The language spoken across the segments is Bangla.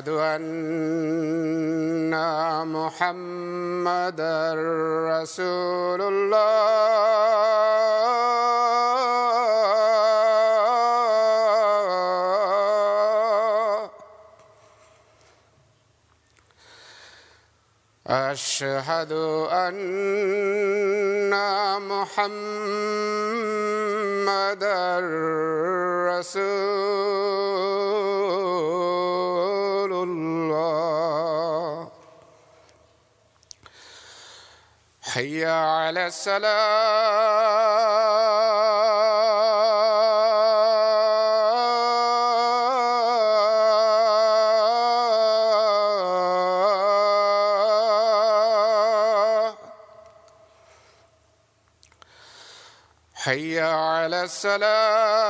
أشهد أن محمدا رسول الله. أشهد أن محمدا رسول حي على السلام. حي على السلام.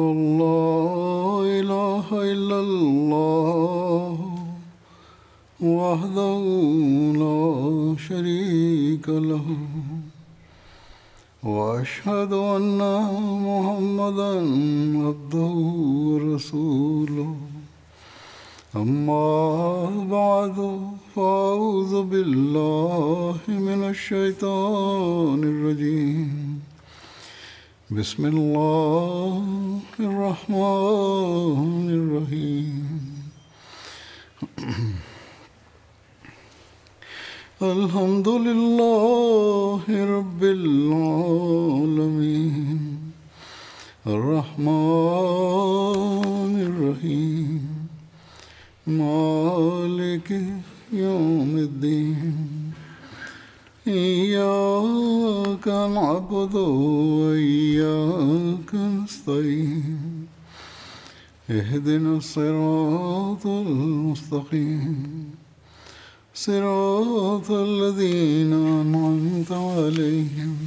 بسم الله المستقيم صراط الذين أنعمت عليهم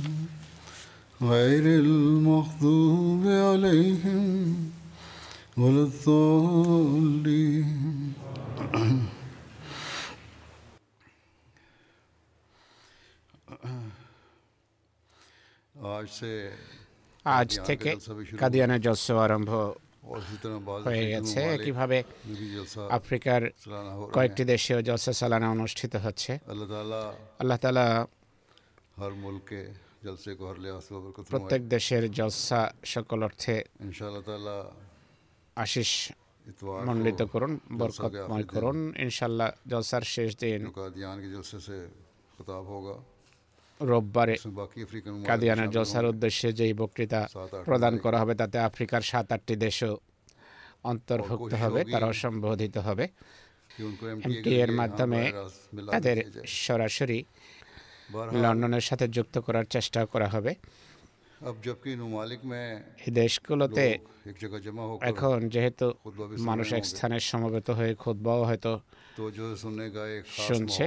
غير المغضوب عليهم ولا الضالين. आज থেকে কাদিয়ানা জলসা আরম্ভ হয়ে গেছে একইভাবে আফ্রিকার কয়েকটি দেশেও জলসা সালানা অনুষ্ঠিত হচ্ছে। আল্লাহ তালা প্রত্যেক দেশের জলসা সকল অর্থে আশিস মণ্ডিত করুন বরকতময় করুন। ইনশাল্লাহ জলসার শেষ দিন রোববারে কাদিয়ানা জলসার উদ্দেশ্যে যেই বক্তৃতা প্রদান করা হবে তাতে আফ্রিকার সাত আটটি দেশও অন্তর্ভুক্ত হবে তারাও সম্বোধিত হবে। এর মাধ্যমে তাদের সরাসরি লন্ডনের সাথে যুক্ত করার চেষ্টা করা হবে। দেশগুলোতে এখন যেহেতু মানুষ এক স্থানে সমবেত হয়ে হয়তো শুনছে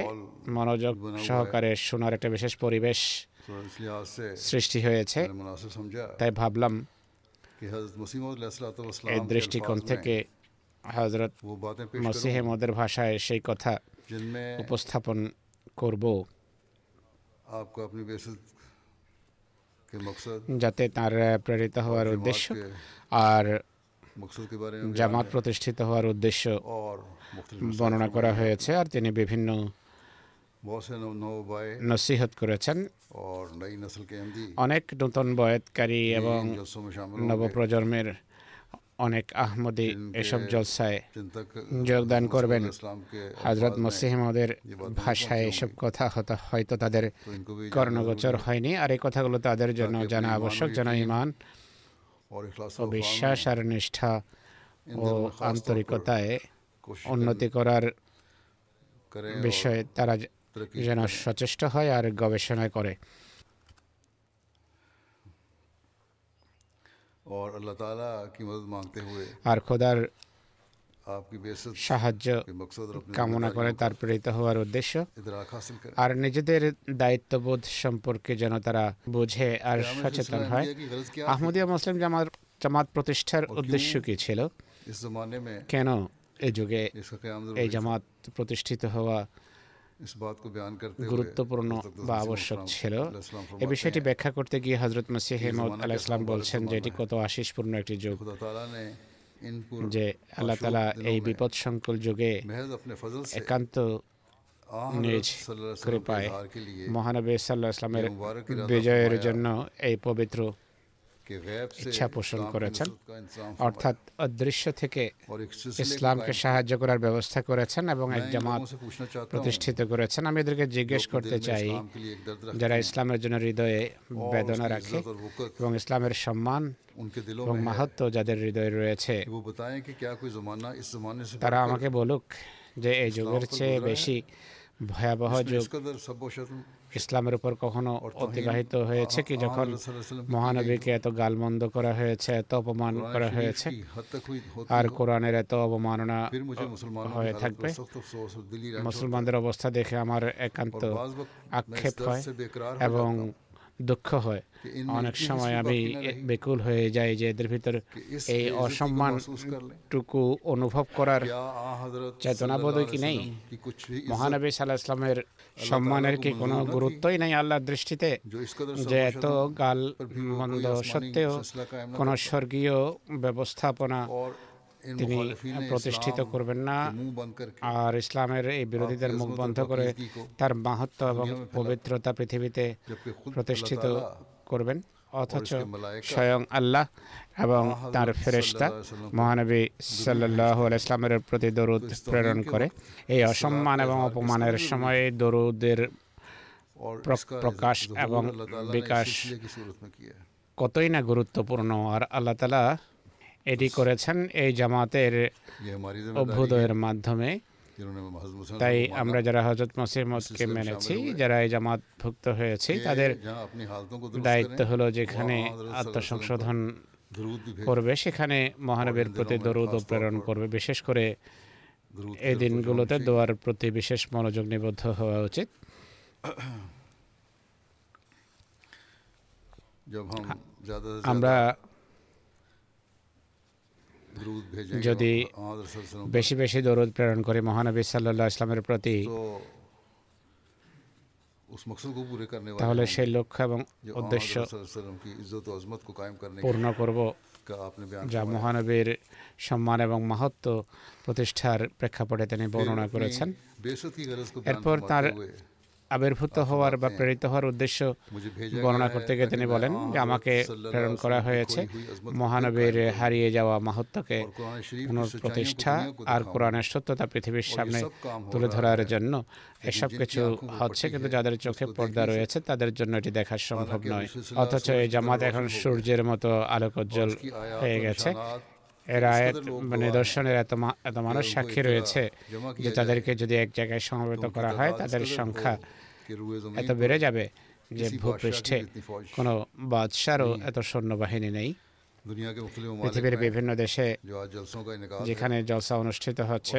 মনোযোগ সহকারে শোনার একটা বিশেষ পরিবেশ সৃষ্টি হয়েছে। তাই ভাবলাম এই দৃষ্টিকোণ থেকে হজরত মসিহেমদের ভাষায় সেই কথা উপস্থাপন করব। যাতে তার প্রেরিত হওয়ার উদ্দেশ্য আর জামাত প্রতিষ্ঠিত হওয়ার উদ্দেশ্য বর্ণনা করা হয়েছে আর তিনি বিভিন্ন নসিহত করেছেন অনেক নতুন বয়াতকারী এবং নবপ্রজন্মের অনেক আহমদি এসব জলসায় যোগদান করবেন। হজরত মসিহমদের ভাষায় এসব কথা হয়তো তাদের কর্ণগোচর হয়নি। আর এই কথাগুলো তাদের জন্য জানা আবশ্যক জন ইমান ও বিশ্বাস আর নিষ্ঠা ও আন্তরিকতায় উন্নতি করার বিষয়ে তারা যেন সচেষ্ট হয় আর গবেষণা করে। আর খোদার সাহায্য কামনা করে তার প্রেরিত হওয়ার উদ্দেশ্য। আর নিজেদের দায়িত্ববোধ সম্পর্কে যেন তারা বোঝে আর সচেতন হয়। আহমদিয়া মুসলিম জামাত জামাত প্রতিষ্ঠার উদ্দেশ্য কি ছিল? কেন এ যুগে এই জামাত প্রতিষ্ঠিত হওয়া গুরুত্বপূর্ণ বা আবশ্যক ছিল এ বিষয়টি ব্যাখ্যা করতে গিয়ে হজরত মসিহ মৌদ আলাহ ইসলাম বলছেন যে এটি কত আশিসপূর্ণ একটি যুগ যে আল্লাহ তালা এই বিপদ সংকুল যুগে একান্ত নিজ কৃপায় মহানবী সাল্লাহ ইসলামের বিজয়ের জন্য এই পবিত্র ইচ্ছা পোষণ করেছেন। অর্থাৎ অদৃশ্য থেকে ইসলামকে সাহায্য করার ব্যবস্থা করেছেন এবং এক জামাত প্রতিষ্ঠিত করেছেন। আমি এদেরকে জিজ্ঞেস করতে চাই যারা ইসলামের জন্য হৃদয়ে বেদনা রাখে এবং ইসলামের সম্মান এবং মাহাত্ম যাদের হৃদয়ে রয়েছে তারা আমাকে বলুক যে এই যুগের চেয়ে বেশি ভয়াবহ যুগ। ইসলামের উপর কখনো অতিবাহিত হয়েছে কি যখন মহানবীকে এত গালমন্দ করা হয়েছে এত অপমান করা হয়েছে? আর কোরআনের এত অবমাননা হয়ে থাকবে? মুসলমানদের অবস্থা দেখে আমার একান্ত আক্ষেপ হয় এবং দুঃখ হয়। অনেক সময় আমি বেকুল হয়ে যাই যে এদের ভিতরে এই অসম্মান টুকু অনুভব করার চেতনাবোধ কি নেই মহানবী সাল্লাহ ইসলামের সম্মানের কি কোনো গুরুত্বই নেই আল্লাহর দৃষ্টিতে যে এত গাল মন্দ সত্ত্বেও কোনো স্বর্গীয় ব্যবস্থাপনা তিনি প্রতিষ্ঠিত করবেন না আর ইসলামের এই বিরোধীদের মুখ বন্ধ করে তার মাহাত্ম এবং পবিত্রতা পৃথিবীতে প্রতিষ্ঠিত করবেন। অথচ স্বয়ং আল্লাহ এবং তার ফেরেস্তা মহানবী সাল্লাহ ইসলামের প্রতি দরুদ প্রেরণ করে। এই অসম্মান এবং অপমানের সময়ে দরুদের প্রকাশ এবং বিকাশ কতই না গুরুত্বপূর্ণ। আর আল্লাহ তালা এটি করেছেন এই জামাতের অভ্যুদয়ের মাধ্যমে। তাই আমরা যারা হজরত মসিমদকে মেনেছি যারা এই জামাত ভুক্ত হয়েছি তাদের দায়িত্ব হলো যেখানে আত্মসংশোধন করবে সেখানে মহানবীর প্রতি দরুদ প্রেরণ করবে। বিশেষ করে এই দিনগুলোতে দোয়ার প্রতি বিশেষ মনোযোগ নিবদ্ধ হওয়া উচিত। আমরা যদি বেশি বেশি দরুদ প্রেরণ করে মহানবী সাল্লাহ ইসলামের প্রতি তাহলে সেই লক্ষ্য এবং উদ্দেশ্য পূর্ণ করব যা মহানবীর সম্মান এবং মাহাত্ম প্রতিষ্ঠার প্রেক্ষাপটে তিনি বর্ণনা করেছেন। এরপর তার আবির্ভূত হওয়ার বা প্রেরিত হওয়ার উদ্দেশ্য বর্ণনা করতে গিয়ে তিনি বলেন যে আমাকে প্রেরণ করা হয়েছে মহানবীর হারিয়ে যাওয়া মাহাত্মকে পুনঃপ্রতিষ্ঠা আর কোরআনের সত্যতা পৃথিবীর সামনে তুলে ধরার জন্য এসব কিছু হচ্ছে কিন্তু যাদের চোখে পর্দা রয়েছে তাদের জন্য এটি দেখা সম্ভব নয়। অথচ এই জামাত এখন সূর্যের মতো আলোকোজ্জ্বল হয়ে গেছে। এরা মানে দর্শনের এত এত মানুষ সাক্ষী রয়েছে যে তাদেরকে যদি এক জায়গায় সমবেত করা হয় তাদের সংখ্যা এত বেড়ে যাবে যে ভূপৃষ্ঠে কোনো বাদশারও এত সৈন্যবাহিনী নেই। পৃথিবীর বিভিন্ন দেশে যেখানে জলসা অনুষ্ঠিত হচ্ছে।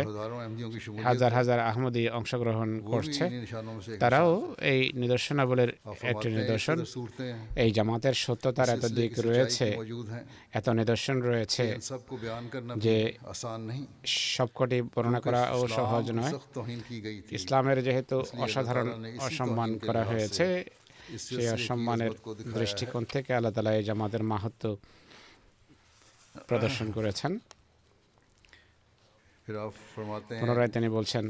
হাজার হাজার আহমদি অংশগ্রহণ করছে। তারাও এই নিদর্শনাবলীর একটি নিদর্শন। এই জামাতের সত্যতার এত দিক রয়েছে। এত নিদর্শন রয়েছে যে সবকটি বর্ণনা করা ও সহজ নয়। ইসলামের যেহেতু অসাধারণ অসম্মান করা হয়েছে সেই অসম্মানের দৃষ্টিকোণ থেকে আল্লাহ তালা এই জামাতের মাহাত্ম প্রদর্শন করেছেন। পুনরায় তিনি বলছেন,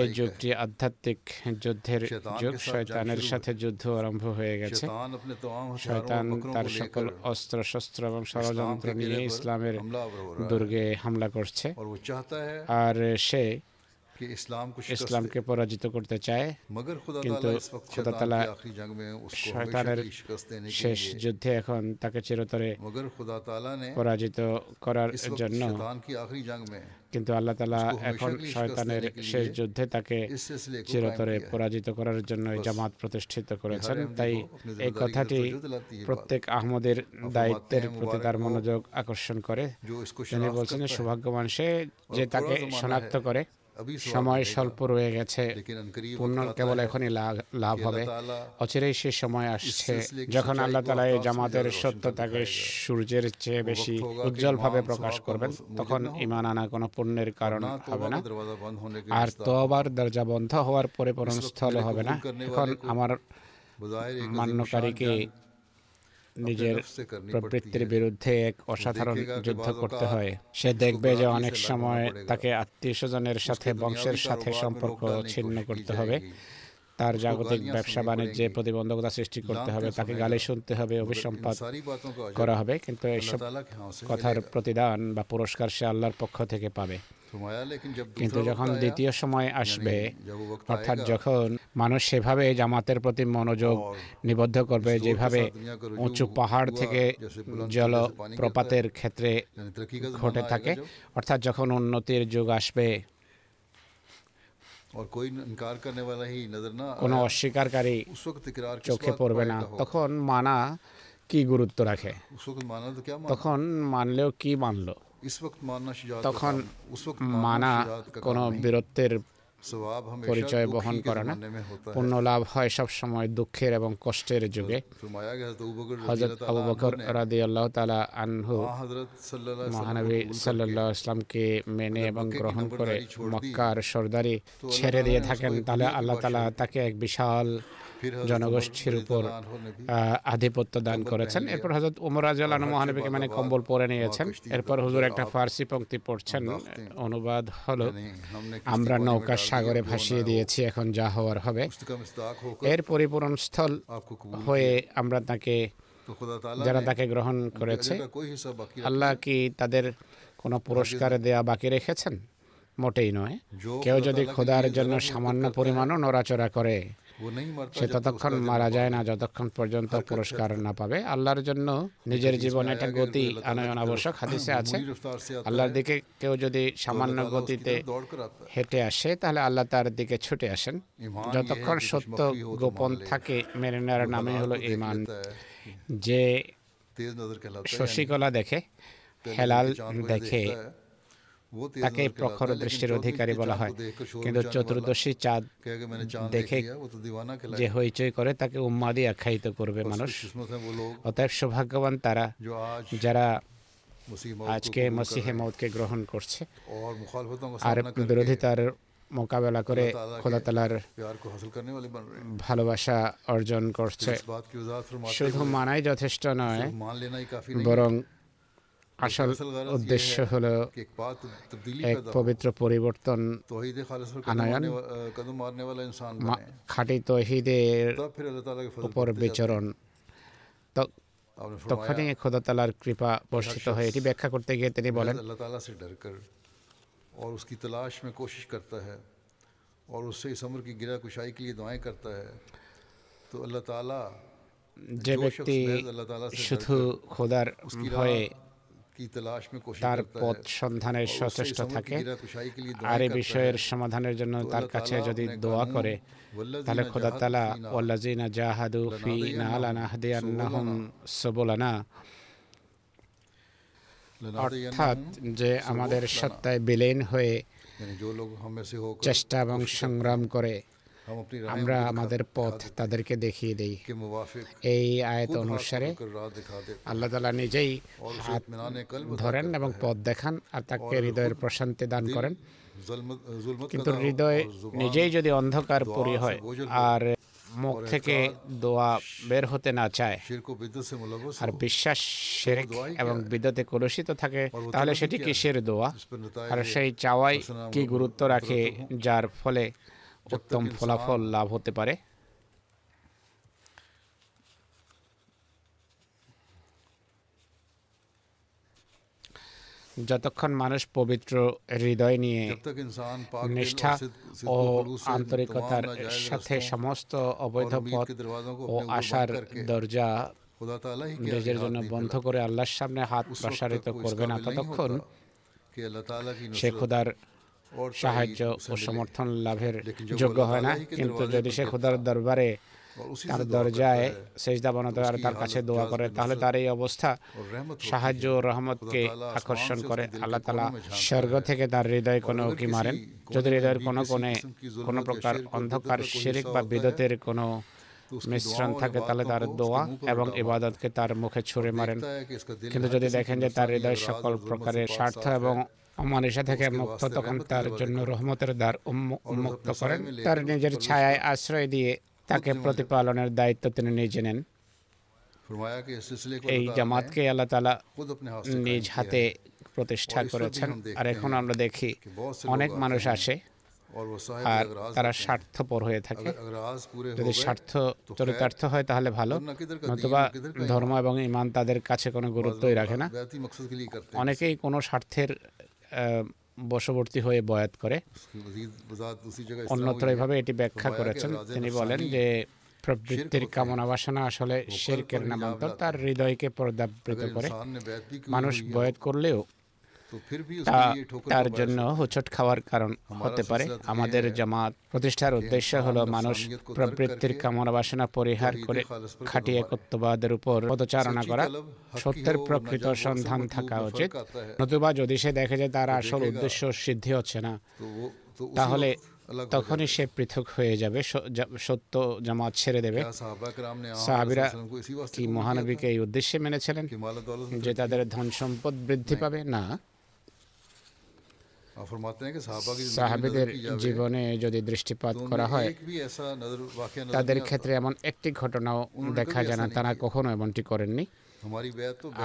এই যুগটি আধ্যাত্মিক যুদ্ধের যুগ, শয়তানের সাথে যুদ্ধ আরম্ভ হয়ে গেছে। শয়তান তার সকল অস্ত্র শস্ত্র এবং ষড়যন্ত্র নিয়ে ইসলামের দুর্গে হামলা করছে। আর সে ইসলামকে পরাজিত করতে চায় কিন্তু খোদাতালা শয়তানের শেষ যুদ্ধে এখন তাকে চিরতরে পরাজিত করার জন্য কিন্তু আল্লাহ তালা এখন শয়তানের শেষ যুদ্ধে তাকে চিরতরে পরাজিত করার জন্য জামাত প্রতিষ্ঠিত করেছেন তাই এই কথাটি প্রত্যেক আহমদের দায়িত্বের প্রতি তার মনোযোগ আকর্ষণ করে। তিনি বলছেন সৌভাগ্যবান সে যে তাকে শনাক্ত করে। সময় স্বল্প রয়ে গেছে। পূর্ণ কেবল এখনই লাভ হবে। অচিরেই সে সময় আসছে। যখন আল্লাহ তালা এই জামাতের সত্যতাকে সূর্যের চেয়ে বেশি উজ্জ্বলভাবে প্রকাশ করবেন। তখন ইমান আনা কোনো পুণ্যের কারণ হবে না। আর তোবার দরজা বন্ধ হওয়ার পরে পরমস্থল হবে না। এখন আমার মান্যকারীকে নিজের প্রবৃত্তির বিরুদ্ধে এক অসাধারণ যুদ্ধ করতে হয়। সে দেখবে যে অনেক সময় তাকে আত্মীয় স্বজনের সাথে বংশের সাথে সম্পর্ক ছিন্ন করতে হবে। তার জাগতিক ব্যবসা বাণিজ্যে প্রতিবন্ধকতা সৃষ্টি করতে হবে তাকে গালি শুনতে হবে অভিসম্পাদ করা হবে কিন্তু এইসব কথার প্রতিদান বা পুরস্কার সে আল্লাহর পক্ষ থেকে পাবে। কিন্তু যখন দ্বিতীয় সময় আসবে অর্থাৎ যখন মানুষ সেভাবে জামাতের প্রতি মনোযোগ নিবদ্ধ করবে যেভাবে উঁচু পাহাড় থেকে জলপ্রপাতের ক্ষেত্রে ঘটে থাকে অর্থাৎ যখন উন্নতির যুগ আসবে কোনো অস্বীকারী চোখে পড়বে না তখন মানা কি গুরুত্ব রাখে? তখন মানলেও কি মানলো? তখন মানা কোনো বীরত্বের পরিচয় বহন করে না পূর্ণ লাভ হয় সব সময় দুঃখের এবং কষ্টের যুগে হজরত আবু বকর রাদি আল্লাহ তালা আনহু মহানবী সাল্লাহ ইসলামকে মেনে এবং গ্রহণ করে মক্কার সর্দারি ছেড়ে দিয়ে থাকেন তাহলে আল্লাহ তালা তাকে এক বিশাল জনগোষ্ঠীর উপর আধিপত্য দান করেছেন। এরপর হজরত উমরাজ আলানু মহানবীকে মানে কম্বল পরে নিয়েছেন এরপর হুজুর একটা ফার্সি পঙ্ক্তি পড়ছেন। অনুবাদ হলো আমরা নৌকা সাগরে ভাসিয়ে দিয়েছি এখন যা হওয়ার হবে। এর পরিপূরণ স্থল হয়ে আমরা তাকে যারা তাকে গ্রহণ করেছে আল্লাহ কি তাদের কোনো পুরস্কার দেয়া বাকি রেখেছেন? মোটেই নয়। কেউ যদি খোদার জন্য সামান্য পরিমাণও নড়াচড়া করে সে ততক্ষণ মারা যায় না যতক্ষণ পর্যন্ত পুরস্কার না পাবে। আল্লাহর জন্য নিজের জীবনে একটা গতি আনয়ন আবশ্যক হাদিসে আছে। আল্লাহর দিকে কেউ যদি সামান্য গতিতে হেঁটে আসে তাহলে আল্লাহ তার দিকে ছুটে আসেন। যতক্ষণ সত্য গোপন থাকে মেনে নেওয়ার নামে হলো ইমান যে শশিকলা দেখে হেলাল দেখে তাকে প্রখর দৃষ্টির অধিকারী বলা হয়। কিন্তু চতুর্দশী চাঁদ দেখে যে হইচই করে তাকে উম্মাদি আখ্যায়িত করবে মানুষ। অতএব সৌভাগ্যবান তারা যারা আজকে মসিহে মৌতকে গ্রহণ করছে আর বিরোধিতার মোকাবেলা করে খোদা তালার ভালোবাসা অর্জন করছে। শুধু মানাই যথেষ্ট নয় বরং আসল असल गरज ये উদ্দেশ্য है হলো कि एक बात तब्दीली এক पैदा हो পবিত্র পরিবর্তন तौहीद खालिस पर कदम अनायन मारने वा- अ, कदम मारने वाला इंसान মা- बने খাঁটি তহিদের तब फिर अल्लाह ताला के फजल উপর बढ़ते जाते हैं। বিচরণ তো- आपने তখনই फरमाया খোদা তালার কৃপা বর্ষিত হয় এটি ব্যাখ্যা করতে গিয়ে তিনি বলেন महज अल्लाह ताला से डर कर और उसकी तलाश में कोशिश करता है और उससे इस अमर की गिरा कुशाई के लिए दुआएं करता है तो अल्लाह ताला যে जो शख्स ব্যক্তি महज अल्लाह ताला से শুধু डरकर খোদার उसकी ভয়ে তার পথ সন্ধানের সচেষ্ট থাকে আর এই বিষয়ের সমাধানের জন্য তার কাছে যদি দোয়া করে তাহলে খোদা তালা ওল্লাজিনা জাহাদু ফি নাহালানা হাদিয়ান্নাহম সবুলানা অর্থাৎ যে আমাদের সত্তায় বিলীন হয়ে চেষ্টা এবং সংগ্রাম করে আমরা আমাদের পথ তাদেরকে দেখিয়ে দেই। এই আয়ত অনুসারে আল্লাহ তালা নিজেই হাত ধরেন এবং পথ দেখান আর তাকে হৃদয়ের প্রশান্তি দান করেন। কিন্তু হৃদয় নিজেই যদি অন্ধকার পরি হয় আর মুখ থেকে দোয়া বের হতে না চায় আর বিশ্বাস এবং বিদ্যতে কলুষিত থাকে তাহলে সেটি কিসের দোয়া? আর সেই চাওয়াই কি গুরুত্ব রাখে যার ফলে উত্তম ফলাফল লাভ হতে পারে। যতক্ষণ মানুষ পবিত্র হৃদয় নিয়ে নিষ্ঠা ও আন্তরিকতার সাথে সমস্ত অবৈধ পথ ও আশার দরজা নিজের জন্য বন্ধ করে আল্লাহর সামনে হাত প্রসারিত করবে না ততক্ষণ সে খুদার সাহায্য ও সমর্থন লাভের যোগ্য হয় না। কিন্তু যদি সে খোদার দরবারে তার দরজায় সেজদাবনত আর তার কাছে দোয়া করে তাহলে তার এই অবস্থা সাহায্য ও রহমতকে আকর্ষণ করে। আল্লাহ তালা স্বর্গ থেকে তার হৃদয় কোনো কি মারেন? যদি হৃদয়ের কোনো কোণে কোনো প্রকার অন্ধকার শিরিক বা বিদ্যুতের কোনো মিশ্রণ থাকে তাহলে তার দোয়া এবং ইবাদতকে তার মুখে ছুঁড়ে মারেন। কিন্তু যদি দেখেন যে তার হৃদয় সকল প্রকারের স্বার্থ এবং মনীষা থেকে মুক্ত তখন তার জন্য রহমতের দ্বার উন্মুক্ত করেন। তার নিজের ছায়ায় আশ্রয় দিয়ে তাকে প্রতিপালনের দায়িত্ব তিনি নিয়ে নেন। এই জামাতকে আল্লাহ তালা নিজ হাতে প্রতিষ্ঠা করেছেন। আর এখন আমরা দেখি অনেক মানুষ আসে আর তারা স্বার্থপর হয়ে থাকে। যদি স্বার্থ চরিতার্থ হয় তাহলে ভালো। নতুবা ধর্ম এবং ইমান তাদের কাছে কোনো গুরুত্বই রাখে না। অনেকেই কোনো স্বার্থের বশবর্তী হয়ে বয়াত করে। অন্যত্র এভাবে এটি ব্যাখ্যা করেছেন। তিনি বলেন যে, প্রবৃত্তির কামনা বাসনা আসলে শেরকের নামান্তর, তার হৃদয়কে পর্দাবৃত করে। মানুষ বয়াত করলেও তার জন্য হোচট খাওয়ার কারণ হতে পারে আমাদের জামাত প্রতিষ্ঠার উদ্দেশ্য হলো মানুষ প্রবৃত্তির কামনা বাসনা পরিহার করে খাঁটি একত্ববাদের উপর পদচারণা করা সত্যের প্রকৃত সন্ধান থাকা উচিত নতুবা যদি সে দেখে যে তার আসল উদ্দেশ্য সিদ্ধি হচ্ছে না তাহলে তখনই সে পৃথক হয়ে যাবে সত্য জামাত ছেড়ে দেবে সাহাবিরা কি মহানবীকে এই উদ্দেশ্যে মেনেছিলেন যে তাদের ধন সম্পদ বৃদ্ধি পাবে না সাহাবিদের জীবনে যদি দৃষ্টিপাত করা হয় তাদের ক্ষেত্রে এমন একটি ঘটনাও দেখা যায় না তারা কখনো এমনটি করেননি।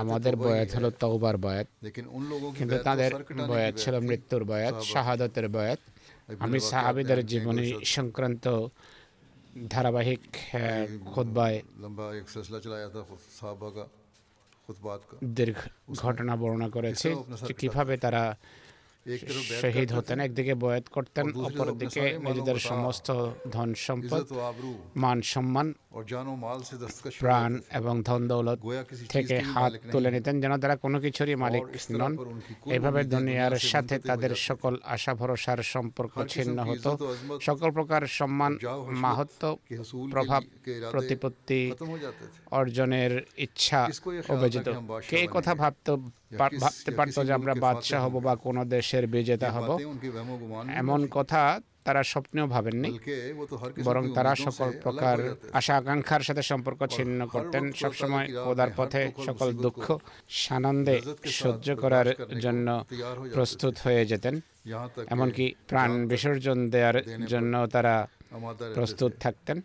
আমাদের বয়স হলো তৌবার বয়াত। কিন্তু তাদের বয়াত ছিল মৃত্যুর বয়াত শাহাদতের বয়াত। আমি সাহাবিদের জীবনী সংক্রান্ত ধারাবাহিক হ্যাঁ, দীর্ঘ ঘটনা বর্ণনা করেছে কীভাবে তারা শহীদ হতেন একদিকে বয়াত করতেন অপরদিকে নিজেদের সমস্ত ধন সম্পদ মান সম্মান প্রাণ এবং ধন দৌলত থেকে হাত তুলে নিতেন যেন তারা কোনো কিছুরই মালিক নন এভাবে দুনিয়ার সাথে তাদের সকল আশা ভরসার সম্পর্ক ছিন্ন হতো সকল প্রকার সম্মান মাহাত্ম প্রভাব প্রতিপত্তি অর্জনের ইচ্ছা অভিজিত কে কথা ভাবতো ভাবতে পারত যে আমরা বাদশাহ হব বা কোনো দেশের বিজেতা হব। এমন কথা তারা স্বপ্নেও ভাবেননি বরং তারা সকল প্রকার আশা আকাঙ্ক্ষার সাথে সম্পর্ক ছিন্ন করতেন সবসময় ওদার পথে সকল দুঃখ সানন্দে সহ্য করার জন্য প্রস্তুত হয়ে যেতেন। এমনকি প্রাণ বিসর্জন দেওয়ার জন্য তারা প্রস্তুত থাকতেন।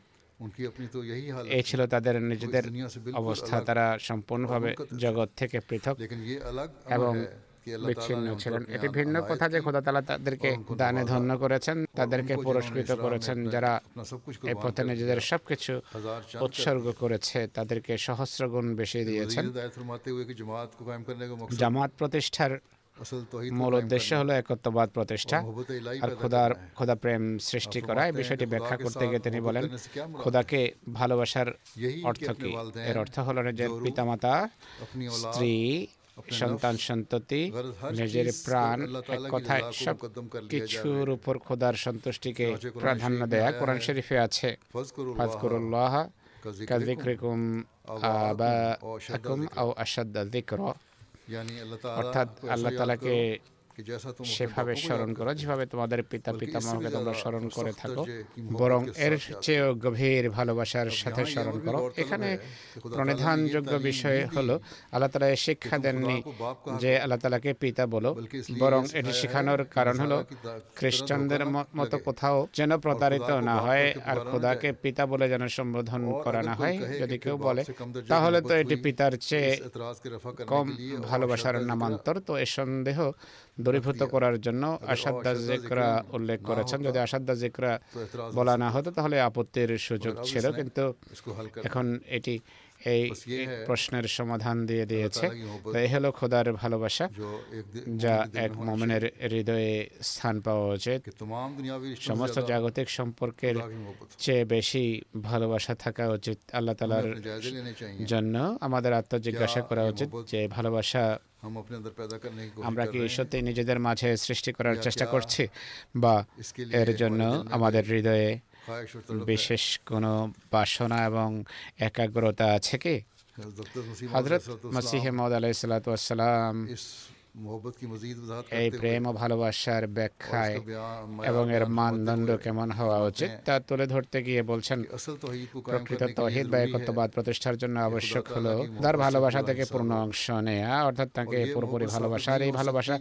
এ ছিল তাদের নিজেদের অবস্থা তারা সম্পূর্ণভাবে জগৎ থেকে পৃথক এবং বিচ্ছিন্ন ছিলেন এটি ভিন্ন কথা যে খোদা তালা তাদেরকে দানে ধন্য করেছেন তাদেরকে পুরস্কৃত করেছেন যারা এ পথে নিজেদের সব কিছু উৎসর্গ করেছে তাদেরকে সহস্র গুণ বেশি দিয়েছেন জামাত প্রতিষ্ঠার মূল উদ্দেশ্য হলো একত্ববাদ প্রতিষ্ঠা। আর খোদার খোদা প্রেম সৃষ্টি করা এই বিষয়টি ব্যাখ্যা করতে গিয়ে তিনি বলেন খোদাকে ভালোবাসার অর্থ কি? এর অর্থ হলো নিজের পিতামাতা স্ত্রী সন্তান সন্ততি নিজের প্রাণ এক কথায় সব কিছুর উপর খোদার সন্তুষ্টিকে প্রাধান্য দেয়া কোরআন শরীফে আছে। ফাজকুরুল্লাহ কাজিকরিকুম আবাকুম আও আশাদ্দা যিকরা। অর্থাৎ আল্লাহ তালাকে সেভাবে স্মরণ করো যেভাবে তোমাদের পিতা পিতামহকে তোমরা স্মরণ করে থাকো বরং এর চেয়েও গভীর ভালোবাসার সাথে স্মরণ করো এখানে প্রণিধানযোগ্য বিষয় হলো আল্লাহ তালা শিক্ষা দেননি যে আল্লাহ তালাকে পিতা বলো বরং এটি শেখানোর কারণ হলো খ্রিস্টানদের মতো কোথাও যেন প্রতারিত না হয় আর খোদাকে পিতা বলে যেন সম্বোধন করা না হয় যদি কেউ বলে তাহলে তো এটি পিতার চেয়ে কম ভালোবাসার নামান্তর তো এ সন্দেহ দূরীভূত করার জন্য আসাদ্দা জেকরা উল্লেখ করেছেন। যদি আসাদ্দা জেকরা বলা না হতো তাহলে আপত্তির সুযোগ ছিল কিন্তু এখন এটি এই প্রশ্নের সমাধান দিয়ে দিয়েছে। এই হলো খোদার ভালোবাসা যা এক মমেনের হৃদয়ে স্থান পাওয়া উচিত। সমস্ত জাগতিক সম্পর্কের চেয়ে বেশি ভালোবাসা থাকা উচিত আল্লাহ তালার জন্য। আমাদের আত্মজিজ্ঞাসা করা উচিত যে ভালোবাসা আমরা কি সত্যি নিজেদের মাঝে সৃষ্টি করার চেষ্টা করছি বা এর জন্য আমাদের হৃদয়ে বিশেষ কোনো বাসনা এবং একাগ্রতা আছে কি? হজরত মসিহ মদ আলাইসালাম এই প্রেম ও ভালোবাসার ব্যাখ্যায় এবং এর মানদণ্ড কেমন হওয়া উচিত তা তুলে ধরতে গিয়ে বলছেন। প্রকৃত তহিদ বা একত্ববাদ প্রতিষ্ঠার জন্য আবশ্যক হলো তার ভালোবাসা থেকে পূর্ণ অংশ নেয়া অর্থাৎ তাকে পুরোপুরি ভালোবাসা আর এই ভালোবাসা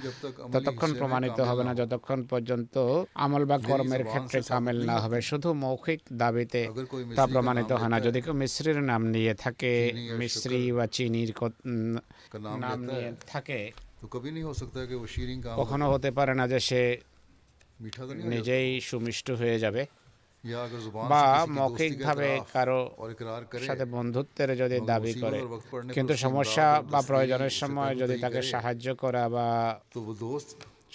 ততক্ষণ প্রমাণিত হবে না যতক্ষণ পর্যন্ত আমল বা কর্মের ক্ষেত্রে কামেল না হবে শুধু মৌখিক দাবিতে তা প্রমাণিত হয় না। যদি কেউ মিশ্রির নাম নিয়ে থাকে মিশ্রি বা চিনির নাম নিয়ে থাকে কখনো হতে পারে না যে সে নিজেই সুমিষ্ট হয়ে যাবে বা মৌখিকভাবে কারও সাথে বন্ধুত্বের যদি দাবি করে কিন্তু সমস্যা বা প্রয়োজনের সময় যদি তাকে সাহায্য করা বা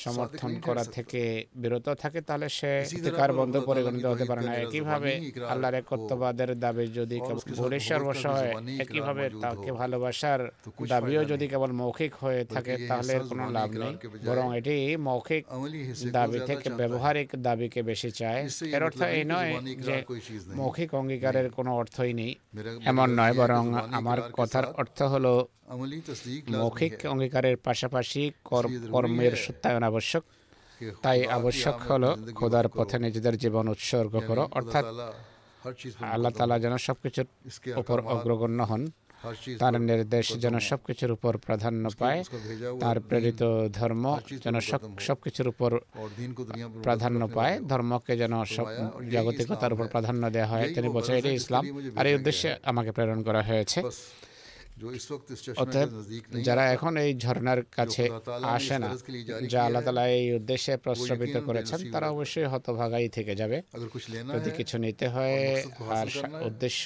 সমর্থন করা থেকে বিরত থাকে তাহলে সে ইফতিকার বন্ধ পরিগণিত হতে পারে না। একইভাবে আল্লাহর একত্ববাদের দাবি যদি ভুলের সর্বস্ব হয় একইভাবে তাকে ভালোবাসার দাবিও যদি কেবল মৌখিক হয়ে থাকে তাহলে কোনো লাভ নেই। বরং এটি মৌখিক দাবি থেকে ব্যবহারিক দাবিকে বেশি চায়। এর অর্থ এই নয় যে মৌখিক অঙ্গীকারের কোনো অর্থই নেই। এমন নয় বরং আমার কথার অর্থ হলো মৌখিক অঙ্গীকারের পাশাপাশি কর্মের সত্যায়ন আবশ্যক। তাই আবশ্যক হলো খোদার পথে নিজেদের জীবন উৎসর্গ করো। অর্থাৎ আল্লাহ তালা যেন সবকিছুর উপর অগ্রগণ্য হন। তার নির্দেশ যেন সবকিছুর উপর প্রাধান্য পায়। তার প্রেরিত ধর্ম যেন সবকিছুর উপর প্রাধান্য পায়। ধর্মকে যেন জাগতিকতার উপর প্রাধান্য দেওয়া হয়। তিনি বলছেন ইসলাম। আর এই উদ্দেশ্যে আমাকে প্রেরণ করা হয়েছে। অতএব যারা এখন এই ঝর্ণার কাছে আসে না যা আল্লাহ তালা এই উদ্দেশ্যে প্রস্তাবিত করেছেন তারা অবশ্যই হতভাগাই থেকে যাবে যদি কিছু নিতে হয় আর উদ্দেশ্য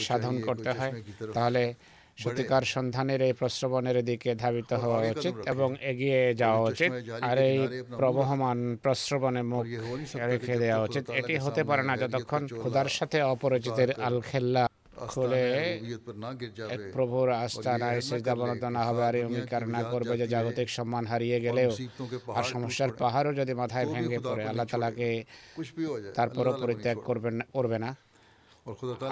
সাধন করতে হয় তাহলে সত্যিকার সন্ধানের এই প্রশ্রবণের দিকে ধাবিত হওয়া উচিত এবং এগিয়ে যাওয়া উচিত আর এই প্রবহমান প্রশ্রবণে মুখ রেখে দেওয়া উচিত এটি হতে পারে না যতক্ষণ খুদার সাথে অপরিচিতের আলখেল্লা খুলে এক প্রভুর আস্থানা সেজদা বনত না হবে আর অঙ্গীকার না করবে যে জাগতিক সম্মান হারিয়ে গেলেও আর সমস্যার পাহাড়ও যদি মাথায় ভেঙে পড়ে আল্লাহ তালাকে তারপরও পরিত্যাগ করবেন করবে না।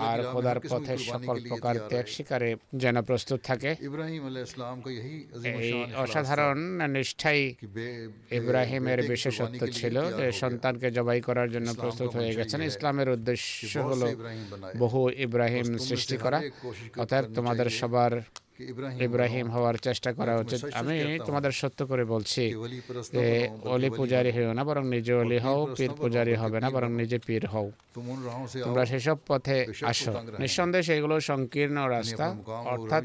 আর খোদার পথে সকল প্রকার ত্যাগ শিকারে যেন প্রস্তুত থাকে। অসাধারণ নিষ্ঠাই ইব্রাহিমের বিশেষত্ব ছিল। যে সন্তানকে জবাই করার জন্য প্রস্তুত হয়ে গেছেন। ইসলামের উদ্দেশ্য হল বহু ইব্রাহিম সৃষ্টি করা। অর্থাৎ তোমাদের সবার ইব্রাহিম হওয়ার চেষ্টা করা উচিত। আমি তোমাদের সত্য করে বলছি যে অলি পূজারি হও। না বরং নিজে অলি হও পীর পূজারি হবে না বরং নিজে পীর হও। তোমরা সেসব পথে আসো। নিঃসন্দেহে সেগুলো সংকীর্ণ রাস্তা। অর্থাৎ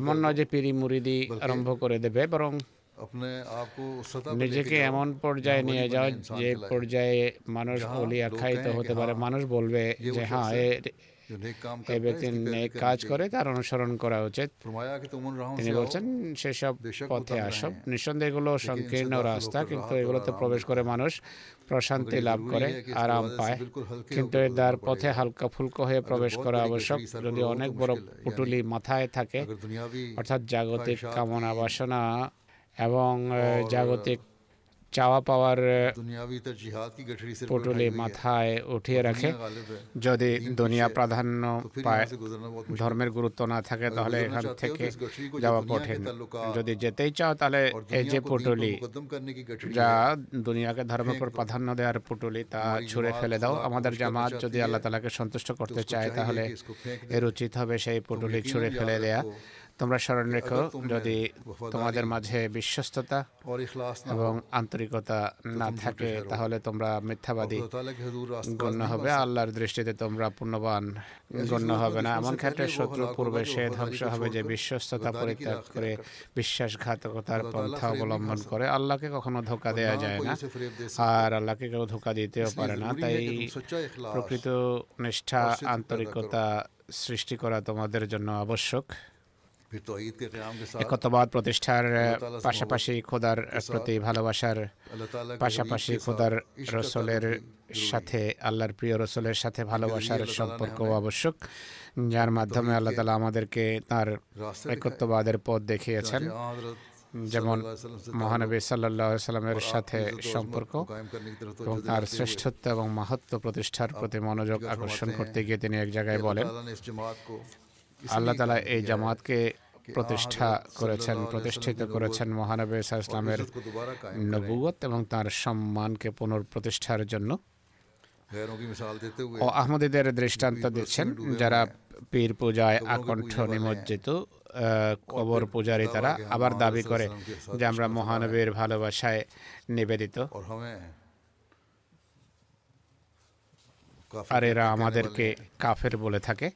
এমন নয় যে পিরি মুরিদি আরম্ভ করে দেবে বরং নিজেকে এমন পর্যায়ে নিয়ে যাও যে পর্যায়ে মানুষ বলি আখ্যায়িত হতে পারে মানুষ বলবে যে হ্যাঁ কাজ করে তার অনুসরণ করা উচিত। তিনি বলছেন সেসব পথে আসব নিঃসন্দেহ এগুলো সংকীর্ণ রাস্তা কিন্তু এগুলোতে প্রবেশ করে মানুষ প্রশান্তি লাভ করে আরাম পায়। কিন্তু এর দ্বার পথে হালকা ফুলকো হয়ে প্রবেশ করা আবশ্যক যদি অনেক বড় পুটুলি মাথায় থাকে অর্থাৎ জাগতিক কামনা বাসনা এবং জাগতিক চাওয়া পাওয়ার পটলে মাথায় উঠিয়ে রাখে। যদি দুনিয়া প্রাধান্য পায় ধর্মের গুরুত্ব না থাকে তাহলে এখান থেকে যাওয়া কঠিন। যদি যেতেই চাও তাহলে এই যে পুটুলি যা দুনিয়াকে ধর্মের উপর প্রাধান্য দেওয়ার পুটুলি তা ছুঁড়ে ফেলে দাও। আমাদের জামাত যদি আল্লাহ তালাকে সন্তুষ্ট করতে চায় তাহলে এর উচিত হবে সেই পুটুলি ছুঁড়ে ফেলে দেয়া। তোমরা স্মরণ রেখো যদি তোমাদের মাঝে বিশ্বস্ততা এবং আন্তরিকতা না থাকে তাহলে তোমরা মিথ্যাবাদী গণ্য হবে। আল্লাহর দৃষ্টিতে তোমরা পূর্ণবান গণ্য হবে না। এমন ক্ষেত্রে শত্রু পূর্বে সে ধ্বংস হবে যে বিশ্বস্ততা পরিত্যাগ করে বিশ্বাসঘাতকতার পন্থা অবলম্বন করে। আল্লাহকে কখনো ধোকা দেওয়া যায় না। আর আল্লাহকে কেউ ধোকা দিতেও পারে না। তাই প্রকৃত নিষ্ঠা আন্তরিকতা সৃষ্টি করা তোমাদের জন্য আবশ্যক। একত্ববাদ প্রতিষ্ঠার পাশাপাশি খোদার প্রতি ভালোবাসার পাশাপাশি খোদার রসলের সাথে আল্লাহর প্রিয় রসলের সাথে ভালোবাসার সম্পর্ক আবশ্যক। যার মাধ্যমে আল্লাহ তালা আমাদেরকে তার একত্ববাদের পথ দেখিয়েছেন। যেমন মহানবী সাল্লাহ সাল্লামের সাথে সম্পর্ক এবং তার শ্রেষ্ঠত্ব এবং মাহাত্ম প্রতিষ্ঠার প্রতি মনোযোগ আকর্ষণ করতে গিয়ে তিনি এক জায়গায় বলেন আল্লাহ তালা এই জামাতকে প্রতিষ্ঠা করেছেন প্রতিষ্ঠিত করেছেন মহানবী ইসলামের নবুয়ত এবং তার সম্মানকে পুনঃপ্রতিষ্ঠার জন্য ও আহমদীদের দৃষ্টান্ত দিচ্ছেন যারা পীর পূজায় আকণ্ঠ নিমজ্জিত কবর পূজারী তারা আবার দাবি করে যে আমরা মহানবীর ভালোবাসায় নিবেদিত আর এরা আমাদেরকে কাফের বলে থাকে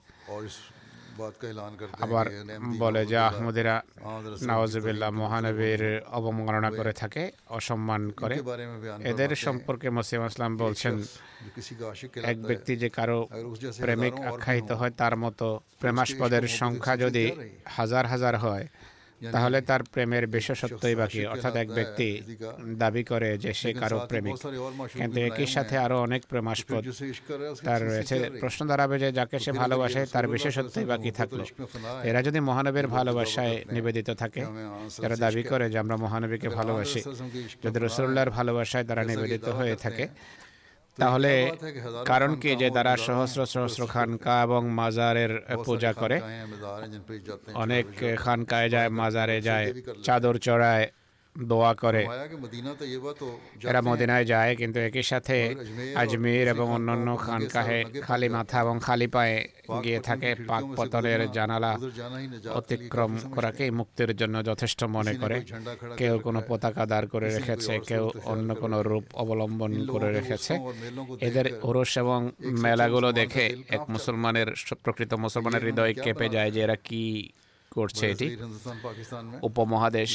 আবার বলে যে আহমদেরা নওয়াজবিল্লাহ মহানবীর অবমাননা করে থাকে অসম্মান করে এদের সম্পর্কে মসিম আসলাম বলছেন এক ব্যক্তি যে কারও প্রেমিক আখ্যায়িত হয় তার মতো প্রেমাস্পদের সংখ্যা যদি হাজার হাজার হয় তাহলে তার প্রেমের বিশেষত্বই বাকি। অর্থাৎ এক ব্যক্তি দাবি করে যে সে কারও প্রেমিক। কিন্তু একই সাথে আরও অনেক প্রেমাস্পদ তার রয়েছে। প্রশ্ন দাঁড়াবে যে যাকে সে ভালোবাসে তার বিশেষত্বই বাকি থাকল। এরা যদি মহানবীর ভালোবাসায় নিবেদিত থাকে যারা দাবি করে। যে আমরা মহানবীকে ভালোবাসি। যদি রসুল্লাহর ভালোবাসায় তারা নিবেদিত হয়ে থাকে তাহলে কারণ কি যে তারা সহস্র সহস্র খানকা এবং মাজারের পূজা করে। অনেক খানকায় যায় মাজারে যায় চাদর চড়ায়। দোয়া করে। এরা মদিনায় যায় কিন্তু একই সাথে আজমির এবং অন্যান্য খানকাহে খালি মাথা এবং খালি পায়ে গিয়ে থাকে পাক পতনের জানালা। অতিক্রম করাকে মুক্তির জন্য যথেষ্ট মনে করে। কেউ কোনো পতাকা দাঁড় করে রেখেছে কেউ অন্য কোনো রূপ অবলম্বন করে রেখেছে। এদের ওরস এবং মেলাগুলো দেখে এক মুসলমানের প্রকৃত মুসলমানের হৃদয় কেঁপে যায় যে এরা কি করছে এটি। উপমহাদেশ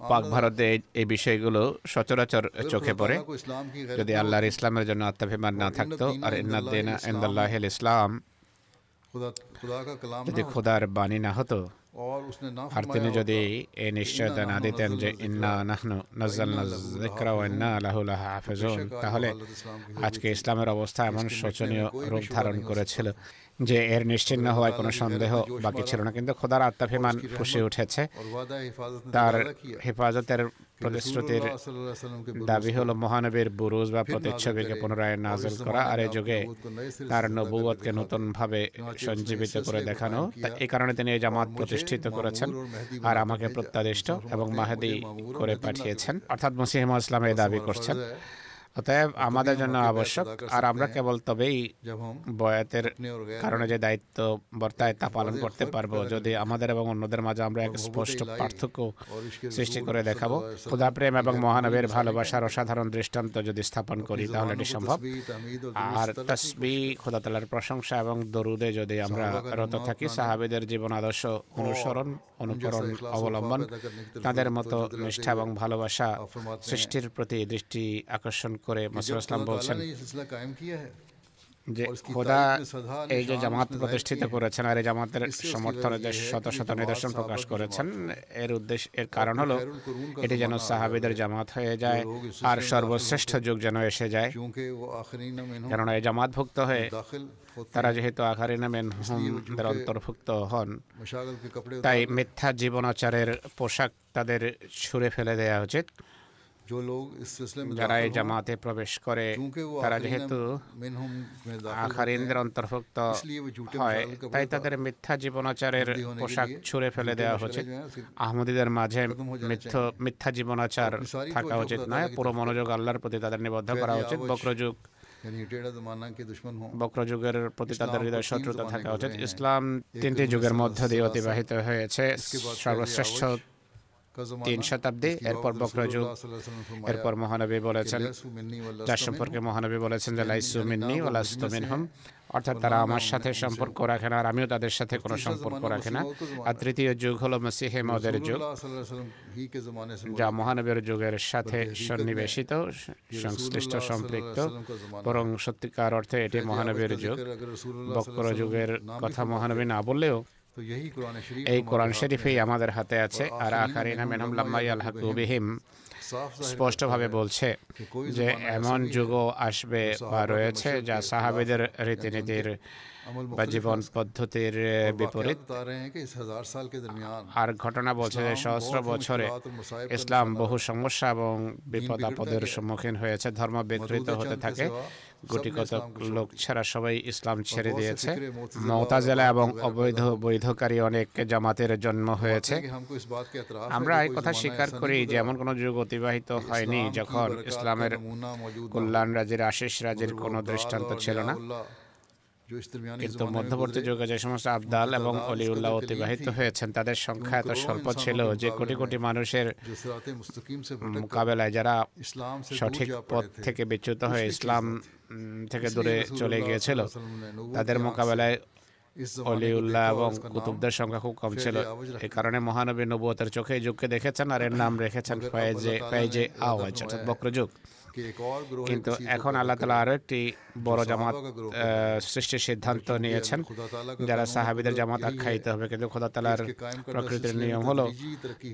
পাক ভারতে এই বিষয়গুলো সচরাচর চোখে পড়ে। যদি আল্লাহর ইসলামের জন্য আত্মাভিমান না থাকতো আর ইন্নাদ্দিনা ইসলাম। যদি খোদার বাণী না হতো আর তিনি যদি এই নিশ্চয়তা না দিতেন যে ইন্না নাহনু নাজ্জালনা যিকরা ইন্না লাহু লাহাফিজুন তাহলে আজকে ইসলামের অবস্থা এমন শোচনীয় রূপ ধারণ করেছিল। যে এর নিশ্চিন্ন হওয়ায় কোনো সন্দেহ বাকি ছিল না। কিন্তু খোদার আত্মাভিমান ফুসে উঠেছে। তার হেফাজতের প্রতিশ্রুতির দাবি হল মহানবীর বুরুজ বা প্রতিচ্ছবিকে পুনরায় নাজল করা। আর এ যুগে তার নবুয়তকে নতুনভাবে সঞ্জীবিত করে দেখানো। এই কারণে তিনি এই জামাত প্রতিষ্ঠিত করেছেন আর আমাকে প্রত্যাদিষ্ট এবং মাহাদি করে পাঠিয়েছেন। অর্থাৎ মসিহমা ইসলাম এই দাবি করছেন। অতএব আমাদের জন্য আবশ্যক। আর আমরা কেবল তবেই বয়াতের কারণে যে দায়িত্ব বর্তায় তা পালন করতে পারব। যদি আমাদের এবং অন্যদের মাঝে আমরা এক স্পষ্ট পার্থক্য সৃষ্টি করে দেখাবো। খোদা প্রেম এবং মহানবের ভালোবাসার অসাধারণ দৃষ্টান্ত যদি স্থাপন করি তাহলে এটি সম্ভব আর তসবি খোদা তালার প্রশংসা এবং দরুদে যদি আমরা রত থাকি সাহাবেদের জীবন আদর্শ অনুসরণ অনুকরণ অবলম্বন তাদের মতো নিষ্ঠা এবং ভালোবাসা সৃষ্টির প্রতি দৃষ্টি আকর্ষণ করে মাসুর ইসলাম বলছেন। যে খোদা এই যে জামাত প্রতিষ্ঠিত করেছেন আর এই জামাতের সমর্থনে যে শত শত নিদর্শন প্রকাশ করেছেন এর উদ্দেশ্য এর কারণ হলো এটি যেন সাহাবিদের জামাত হয়ে যায় আর সর্বশ্রেষ্ঠ যুগ যেন এসে যায়। কেননা এই জামাত ভুক্ত হয়ে তারা যেহেতু আখারি নামে মেনহুমদের অন্তর্ভুক্ত হন তাই মিথ্যা জীবনাচারের পোশাক তাদের ছুঁড়ে ফেলে দেয়া উচিত। যারা এই জামাতে প্রবেশ করে তারা যেহেতু আখারিনদের অন্তর্ভুক্ত হয় তাই তাদের মিথ্যা জীবনাচারের পোশাক ছুড়ে ফেলে দেওয়া হচ্ছে আহমদীদের মাঝে মিথ্যা জীবনাচার থাকা উচিত নয় পুরো মনোযোগ আল্লাহর প্রতি তাদের নিবদ্ধ করা উচিত। বক্রযুগ বক্রযুগের প্রতি তাদের হৃদয় শত্রুতা থাকা উচিত। ইসলাম তিনটি যুগের মধ্য দিয়ে অতিবাহিত হয়েছে। সর্বশ্রেষ্ঠ তিন শতাব্দী, এরপর বক্রযুগ এরপর মহানবী বলেছেন, যার সম্পর্কে মহানবী বলেছেন যে, লাইসু মিন্নি ওলাস্তু মিনহুম। অর্থাৎ তারা আমার সাথে সম্পর্ক রাখে না আর আমিও তাদের সাথে কোনো সম্পর্ক রাখে না। আর তৃতীয় যুগ হলো মসিহে মদের যুগ, যা মহানবীর যুগের সাথে সন্নিবেশিত, সংশ্লিষ্ট, সম্পৃক্ত। বরং সত্যিকার অর্থে এটি মহানবীর যুগ। বক্র যুগের কথা মহানবী না বললেও এই কোরআন শরীফই আমাদের হাতে আছে। আর আখারি নামেন আল আল্লাহ বিহিম। স্পষ্টভাবে বলছে যে এমন যুগও আসবে বা রয়েছে যা সাহাবেদের রীতিনীতির বা জীবন পদ্ধতির বিপরীত আর ঘটনা বলছে যে সহস্র বছরে ইসলাম বহু সমস্যা এবং বিপদ আপদের সম্মুখীন হয়েছে ধর্ম বিকৃত হতে থাকে গুটিগত লোক ছাড়া সবাই ইসলাম ছেড়ে দিয়েছে মমতাজেলা এবং অবৈধ বৈধকারী অনেক জামাতের জন্ম হয়েছে আমরা এই কথা স্বীকার করি যে এমন কোনো যুগ অতিবাহিত হয়নি যখন ইসলামের কল্যাণ রাজের আশিস রাজের কোনো দৃষ্টান্ত ছিল না কিন্তু মধ্যবর্তী যুগে যে সমস্ত আবদাল এবং অলিউল্লাহ অতিবাহিত হয়েছেন তাদের সংখ্যা এত স্বল্প ছিল যে কোটি কোটি মানুষের মোকাবেলায় যারা সঠিক পথ থেকে বিচ্যুত হয়ে ইসলাম থেকে দূরে চলে গিয়েছিল। তাদের মোকাবেলায় অলিউল্লাহ এবং কুতুবদের সংখ্যা খুব কম ছিল। এ কারণে মহানবী নবুয়তের চোখে যুগকে দেখেছেন আর এর নাম রেখেছেন ফয়েজে ফয়েজে আওয়াজ বক্রযুগ। কিন্তু এখন আল্লাহ তালা আরও একটি বড় জামাত সৃষ্টির সিদ্ধান্ত নিয়েছেন। যারা সাহাবিদের জামাত আখ্যায়িত হবে কিন্তু খোদা তালার প্রকৃতির নিয়ম হল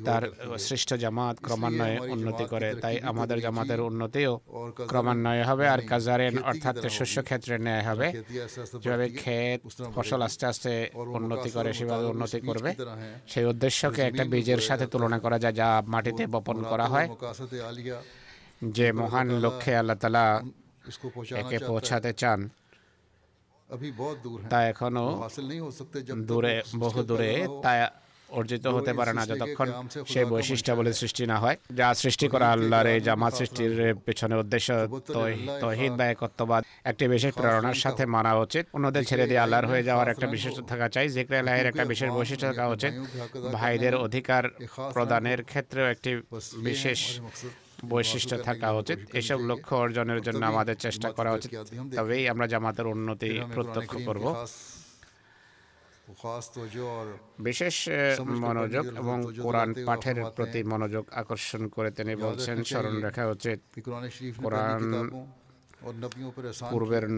তার শ্রেষ্ঠ জামাত ক্রমান্বয়ে উন্নতি করে তাই আমাদের জামাতের উন্নতিও ক্রমান্বয়ে হবে। আর কাজারেন অর্থাৎ শস্য ক্ষেত্রে ন্যায় হবে। যেভাবে ক্ষেত ফসল আস্তে আস্তে উন্নতি করে সেভাবে উন্নতি করবে। সেই উদ্দেশ্যকে একটা বীজের সাথে তুলনা করা যায় যা মাটিতে বপন করা হয়। যে মহান লক্ষ্যে আল্লাহ তালা একে পৌঁছাতে চান তা এখনও দূরে বহু দূরে তা অর্জিত হতে পারে না যতক্ষণ সেই বৈশিষ্ট্য বলে সৃষ্টি না হয়। যা সৃষ্টি করা আল্লাহর এই জামাত সৃষ্টির পেছনে উদ্দেশ্য তহিদ বা একত্ববাদ একটি বিশেষ প্রেরণার সাথে মানা উচিত। অন্যদের ছেড়ে দিয়ে আল্লাহর হয়ে যাওয়ার একটা বিশেষ থাকা চাই। জিক্রে আল্লাহের একটা বিশেষ বৈশিষ্ট্য থাকা উচিত। ভাইদের অধিকার প্রদানের ক্ষেত্রেও একটি বিশেষ বৈশিষ্ট্য থাকা উচিত। এসব লক্ষ্য অর্জনের জন্য আমাদের চেষ্টা করা উচিত। তবেই আমরা জামাতের উন্নতি প্রত্যক্ষ করব। বিশেষ মনোযোগ এবং কোরআন পাঠের প্রতি মনোযোগ আকর্ষণ করে তিনি বলছেন স্মরণ রাখা উচিত। কোরআন পূর্বের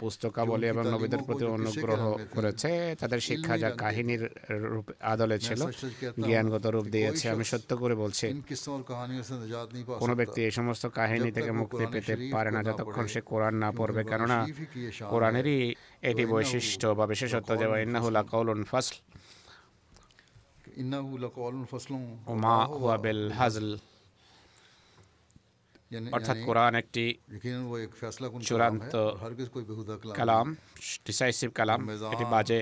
পুস্তকা বলে এবং নবীদের প্রতি অনুগ্রহ করেছে তাদের শিক্ষা যা কাহিনীর রূপ আদলে ছিল জ্ঞানগত রূপ দিয়েছে আমি সত্য করে বলছি। কোনো ব্যক্তি এই সমস্ত কাহিনী থেকে মুক্তি পেতে পারে না যতক্ষণ সে কোরআন না পড়বে কেননা কোরআনেরই এটি বৈশিষ্ট্য বা বিশেষত্ব যে ইন্নাহুলা কৌলন ফসল। ইন্নাহুলা কৌলুন ফাসল মা হুয়া বিল হাজল। অর্থাৎ কোরআন একটি চূড়ান্ত কালাম ডিসাইসিভ কালাম এটি বাজে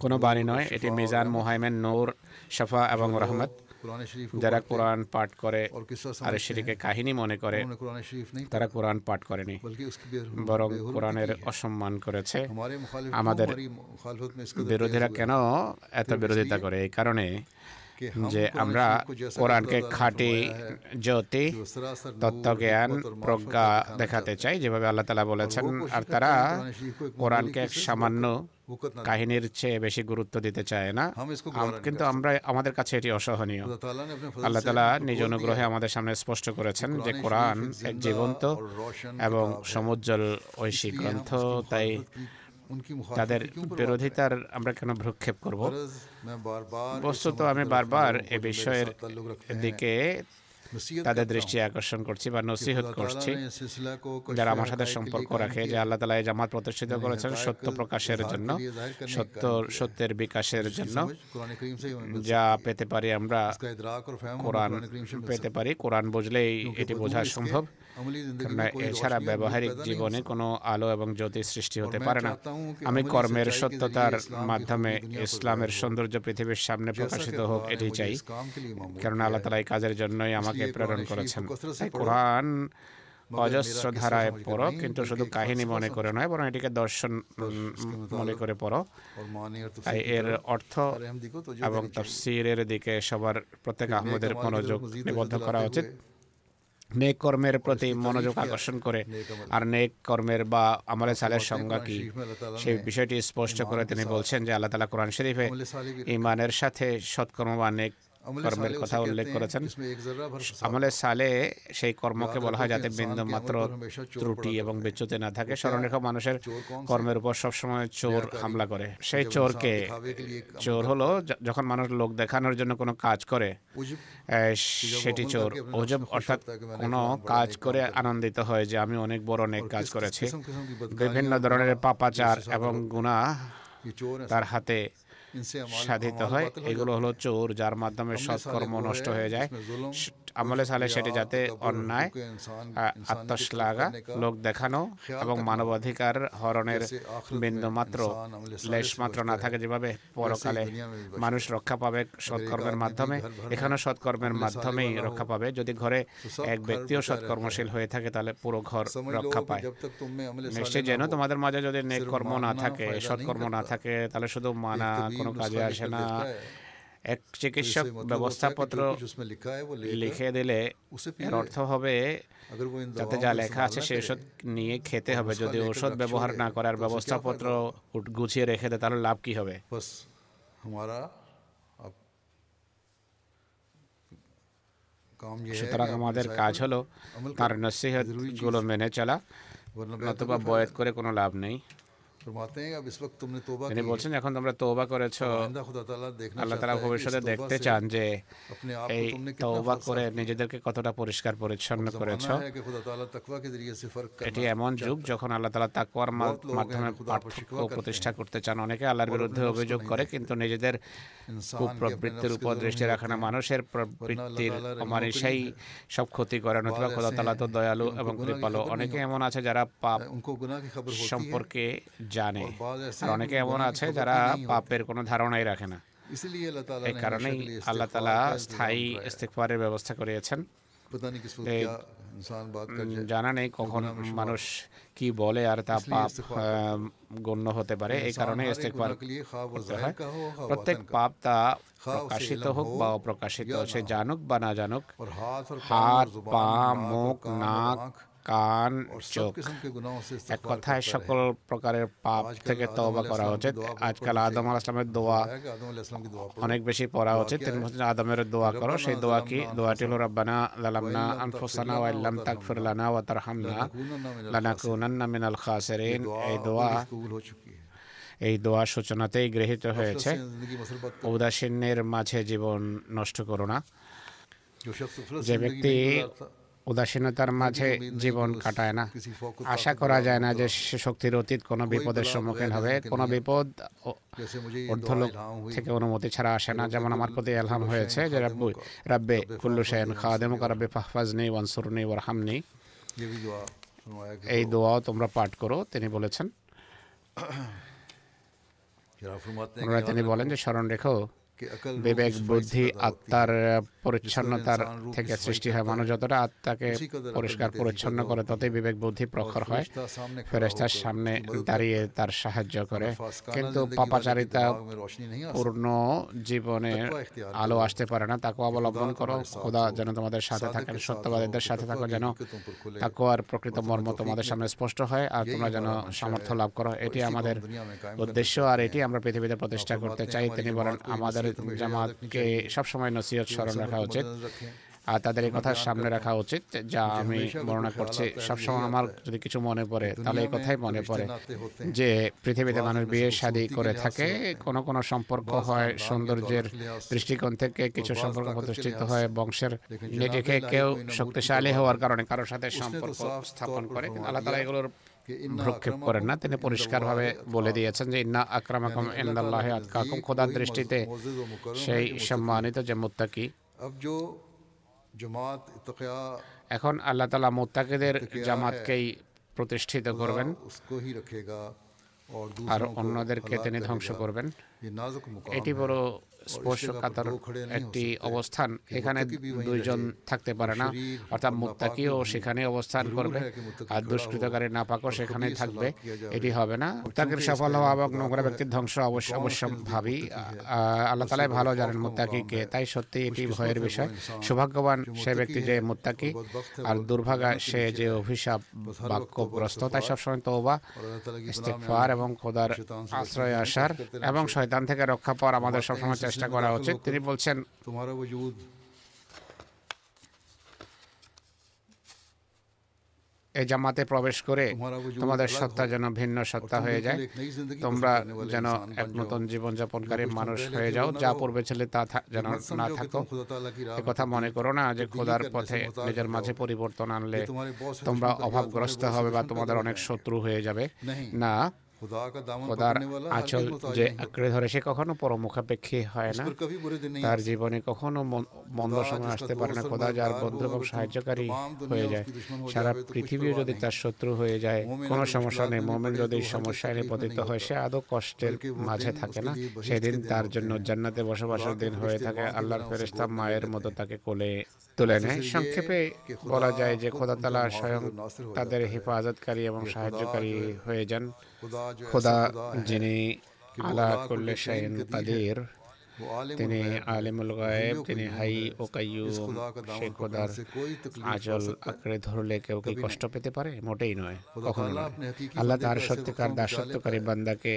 কোনো বাণী নয় এটি মিজান মোহাইমেন নূর শফা এবং রহমত যারা কোরআন পাঠ করে আর সেটিকে কাহিনী মনে করে তারা কোরআন পাঠ করেনি বরং কোরআনের অসম্মান করেছে আমাদের বিরোধীরা কেন এত বিরোধিতা করে এই কারণে যে আমরা কোরআনকে খাঁটি জ্যোতি তত্ত্বজ্ঞান প্রজ্ঞা দেখাতে চাই যেভাবে আল্লাহ তালা বলেছেন আর তারা কোরআনকে সামান্য কাহিনীর চেয়ে বেশি গুরুত্ব দিতে চায় না কিন্তু আমরা আমাদের কাছে এটি অসহনীয় আল্লাহ তালা নিজ অনুগ্রহে আমাদের সামনে স্পষ্ট করেছেন যে কোরআন এক জীবন্ত এবং সমুজ্জ্বল ঐশী গ্রন্থ তাই তাদের বিরোধিতার আমরা কেন ভ্রক্ষেপ করব? বস্তুত আমি বারবার এ বিষয়ের দিকে তাদের দৃষ্টি আকর্ষণ করছি বা নসিহত করছি। যারা আমার সাথে সম্পর্ক রাখে যে আল্লাহ তালা এই জামাত প্রতিষ্ঠিত করেছেন সত্য প্রকাশের জন্য সত্য সত্যের বিকাশের জন্য যা পেতে পারি আমরা কোরআন পেতে পারি। কোরআন বুঝলেই এটি বোঝা সম্ভব। এছাড়া ব্যবহারিক জীবনে কোনো আলো এবং জ্যোতি সৃষ্টি হতে পারে না। আমি কর্মের সত্যতার মাধ্যমে ইসলামের সৌন্দর্য পৃথিবীর সামনে প্রকাশিত হোক এটি চাই। কেননা আল্লাহ তালা এই কাজের জন্যই আমাকে তাকে প্রেরণ করেছেন। কোরআন অজস্র ধারায় পড়ো কিন্তু শুধু কাহিনী মনে করে নয় বরং এটিকে দর্শন মনে করে পড়ো। তাই এর অর্থ এবং তফসিরের দিকে সবার প্রত্যেক আহমদের মনোযোগ নিবদ্ধ করা উচিত। নেক কর্মের প্রতি মনোযোগ আকর্ষণ করে আর নেক কর্মের বা আমলে সালের সংজ্ঞা কি? সেই বিষয়টি স্পষ্ট করে তিনি বলছেন যে আল্লাহ তালা কোরআন শরীফে ইমানের সাথে সৎকর্ম বা নেক কর্মের কথা উল্লেখ করেছেন। আমলে সালে সেই কর্মকে বলা হয় যাতে বিন্দু মাত্র ত্রুটি এবং বিচ্যুতি না থাকে স্মরণরেখা মানুষের কর্মের উপর সবসময় চোর হামলা করে। সেই চোরকে চোর হলো যখন মানুষ লোক দেখানোর জন্য কোনো কাজ করে সেটি চোর। অজব অর্থাৎ কোনো কাজ করে আনন্দিত হয় যে আমি অনেক বড় অনেক কাজ করেছি। বিভিন্ন ধরনের পাপাচার এবং গুণা তার হাতে সাধিত হয় এগুলো হলো চোর যার মাধ্যমে সৎকর্ম নষ্ট হয়ে যায়। আমলে সালে সেটি যাতে অন্যায় আত্মশ্লাঘা লোক দেখানো এবং মানবাধিকার হরণের বিন্দুমাত্র লেশমাত্র না থাকে যেভাবে পরকালে মানুষ রক্ষা পাবে সৎকর্মের মাধ্যমে এখানে সৎকর্মের মাধ্যমেই রক্ষা পাবে। যদি ঘরে এক ব্যক্তিও সৎকর্মশীল হয়ে। থাকে তাহলে পুরো ঘর রক্ষা পায়। নিশ্চয় যেন তোমাদের মাঝে যদি নেক কর্ম না থাকে সৎকর্ম না থাকে তাহলে শুধু মানা কোন কোনো কাজে আসে না এক চিকিৎসক ব্যবস্থাপত্র লিখে দিলে এর অর্থ হবে তাতে যা লেখা আছে সেই ওষুধ নিয়ে খেতে হবে যদি ওষুধ ব্যবহার না ব্যবস্থাপত্র গুছিয়ে রেখে দেয় তাহলে লাভ কি হবে সুতরাং আমাদের কাজ হলো তার নসিহতগুলো মেনে চলা নতুবা বয়ত করে কোনো লাভ নেই তিনি বলছেন তোমরা তোবা করেছ। আল্লাহ ভবিষ্যতে দেখতে চান যে এই তোবা করে নিজেদেরকে কতটা পরিষ্কার পরিচ্ছন্ন করেছ। এটি এমন যুগ যখন আল্লাহ তালা তাকওয়ার মাধ্যমে প্রতিষ্ঠা করতে চান। অনেকে আল্লাহর বিরুদ্ধে অভিযোগ করে কিন্তু নিজেদের কুপ্রবৃত্তির উপর দৃষ্টি রাখে না মানুষের প্রবৃত্তির মানে সেই সব ক্ষতি করে নতুবা খোদা তালা তো দয়ালু এবং কৃপালু। অনেকে এমন আছে যারা পাপ সম্পর্কে জানে। আর অনেকে এমন আছে যারা পাপের কোনো ধারণাই রাখে না। এই কারণেই আল্লাহ তালা স্থায়ী ইস্তেকফারের ব্যবস্থা করিয়েছেন। জানা নেই কখন মানুষ কি বলে আর তা পাপ গণ্য হতে পারে। এই কারণে ইস্তেকফার প্রত্যেক পাপ তা প্রকাশিত হোক বা অপ্রকাশিত সে জানুক বা না জানুক হাত পা মুখ নাক কান চোখ এক কথায় সকল প্রকারের পাপ থেকে তওবা করা উচিত। আজকাল আদম আল ইসলামের দোয়া অনেক বেশি পড়া উচিত। তিনি বলছেন আদমের দোয়া করো সেই দোয়া কি দোয়াটি হলো রব্বানা লালামনা আনফুসানা ওয়া ইল্লাম তাগফির লানা ওয়া তারহামনা। লানাকুনান্না মিনাল খাসিরিন। এই দোয়া এই দোয়া সূচনাতেই গৃহীত হয়েছে। উদাসীনের মাঝে জীবন নষ্ট করো না। যে ব্যক্তি উদাসীনতার মাঝে জীবন কাটায় না। আশা করা যায় না যে শক্তির অতীত কোনো বিপদের সম্মুখীন হবে। কোনো বিপদ অর্ধলোক থেকে অনুমতি ছাড়া আসে না। যেমন আমার প্রতি এলহাম হয়েছে যে রাব্বু রাব্বে কুল্লু শায়ন খাওয়াদেম কারাব্বে ফাহফাজনি ওয়ানসুরনি ওয়ারহামনি। এই দোয়াও তোমরা পাঠ করো তিনি বলেছেন। তিনি বলেন যে স্মরণ রেখো বিবেক বুদ্ধি আত্মার পরিচ্ছন্নতার থেকে সৃষ্টি হয়। মানুষ যতটা আত্মাকে পরিষ্কার পরিচ্ছন্ন করে ততই বিবেক বুদ্ধি প্রখর হয়। ফেরেস্তার সামনে দাঁড়িয়ে তার সাহায্য করে। কিন্তু পাপাচারিতা পূর্ণ জীবনে আলো আসতে পারে না তাকে অবলম্বন করো। খোদা যেন তোমাদের সাথে থাকেন সত্যবাদীদের সাথে থাকো যেন তাকে আর প্রকৃত মর্ম তোমাদের সামনে স্পষ্ট হয় আর তোমরা যেন সামর্থ্য লাভ করো। এটি আমাদের উদ্দেশ্য আর এটি আমরা পৃথিবীতে প্রতিষ্ঠা করতে চাই তিনি বলেন আমাদের জামাতকে সবসময় নসিহত স্মরণ রাখা উচিত। আর তাদের এই কথা সামনে রাখা উচিত যা আমি বর্ণনা করছি সবসময় আমার যদি কিছু মনে পড়ে তাহলে এই কথাই মনে পড়ে যে পৃথিবীতে মানুষ বিয়ে শাদি করে থাকে কোন কোন সম্পর্ক হয় সৌন্দর্যের দৃষ্টিকোণ থেকে কিছু সম্পর্ক প্রতিষ্ঠিত হয় বংশের নিজেকে কেউ শক্তিশালী হওয়ার কারণে কারোর সাথে সম্পর্ক স্থাপন করে আল্লাহ তালা এগুলোর ভ্রক্ষেপ করেন না তিনি পরিষ্কারভাবে বলে দিয়েছেন যে ইন্না আকরামাকুম ইন্দাল্লাহ আতকাকুম খোদার দৃষ্টিতে সেই সম্মানিত যে মুত্তাকি এখন আল্লাহ তালা মুত্তাকিদের জামাতকেই প্রতিষ্ঠিত করবেন আর অন্যদেরকে তিনি ধ্বংস করবেন এটি বড় স্পর্শকাতর একটি অবস্থান। এখানে দুইজন থাকতে পারে না, অর্থাৎ মুত্তাকিও সেখানে অবস্থান করবে, আর দুষ্কৃতকারী নাপাকও সেখানে থাকবে। এটি হবে না। মুত্তাকির সফল হওয়া এবং নোংরা ব্যক্তির ধ্বংস অবশ্য অবশ্যম্ভাবী। আল্লাহ তালাই ভালো জানেন মুত্তাকিকে, তাই সত্যি এটি ভয়ের বিষয়। সৌভাগ্যবান সে ব্যক্তি যে মুত্তাকি, আর দুর্ভাগা সে যে অভিশাপ বাক্যগ্রস্ত, তাই সবসময় তৌবা ইস্তেফার এবং খোদার আশ্রয় আসার এবং শয়তান থেকে রক্ষা পাওয়ার আমাদের সবসময় চেষ্টা চেষ্টা করা হচ্ছে তিনি বলছেন এই জামাতে প্রবেশ করে তোমাদের সত্তা যেন ভিন্ন সত্তা হয়ে যায়। তোমরা যেন এক নতুন জীবনযাপনকারী মানুষ হয়ে যাও যা পূর্বে ছেলে তা যেন না থাকো। এ কথা মনে করো না যে খোদার পথে নিজের মাঝে পরিবর্তন আনলে তোমরা অভাবগ্রস্ত হবে বা তোমাদের অনেক শত্রু হয়ে যাবে। না খোদার আচল যে আঁকড়ে ধরে সে কখনো পরমুখাপেক্ষী হয় না। তার জীবনে কখনো মন্দ সময় আসতে পারে না। খোদা যার বন্ধু এবং সাহায্যকারী হয়ে যায়। সারা যদি তার শত্রু হয়ে যায় কোনো সমস্যা নেই। মোমেন যদি সমস্যায় নিপতিত হয় সে আদৌ কষ্টের মাঝে থাকে না। সেদিন তার জন্য জান্নাতে বসবাসের দিন হয়ে থাকে আল্লাহর ফেরেস্তা মায়ের মতো তাকে কোলে তুলে নেয়। সংক্ষেপে বলা যায় যে খোদা তালা স্বয়ং তাদের হেফাজতকারী এবং সাহায্যকারী হয়ে যান خدا جنی علا کل شعین قدیر. তিনি আলিমুল গায়েব তিনি হাই ও কাইয়ু খোদার আজল আঁকড়ে ধরলে কেউ কি কষ্ট পেতে পারে মোটেই নয় কখনো আল্লাহ তার সত্যিকার দাসত্বকারী বান্দাকে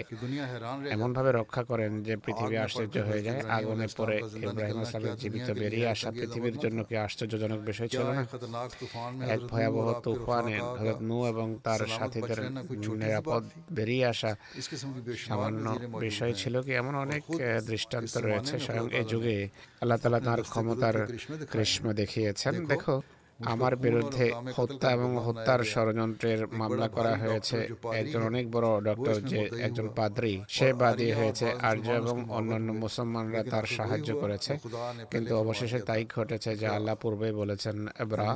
এমনভাবে রক্ষা করেন যে পৃথিবী আশ্চর্য হয়ে যায় আগুনে পরে ইব্রাহিম আসলামের জীবিত বেরিয়ে আসা পৃথিবীর জন্য কি আশ্চর্যজনক বিষয় ছিল না এক ভয়াবহ তুফানে হযরত নু এবং তার সাথীদের নিরাপদ বেরিয়ে আসা সামান্য বিষয় ছিল কি এমন অনেক দৃষ্টান্ত রয়েছে স্বয়ং এ যুগে আল্লাহ তালা তাঁর ক্ষমতার কৃষ্ণ দেখিয়েছেন। দেখো আমার বিরুদ্ধে হত্যা এবং হত্যার ষড়যন্ত্রের মামলা করা হয়েছে। একজন অনেক বড় ডক্টর যে একজন পাদ্রী সে বাদী হয়েছে আর্য এবং অন্যান্য মুসলমানরা তার সাহায্য করেছে। কিন্তু অবশেষে তাই ঘটেছে যে আল্লাহ পূর্বে বলেছেন এবরা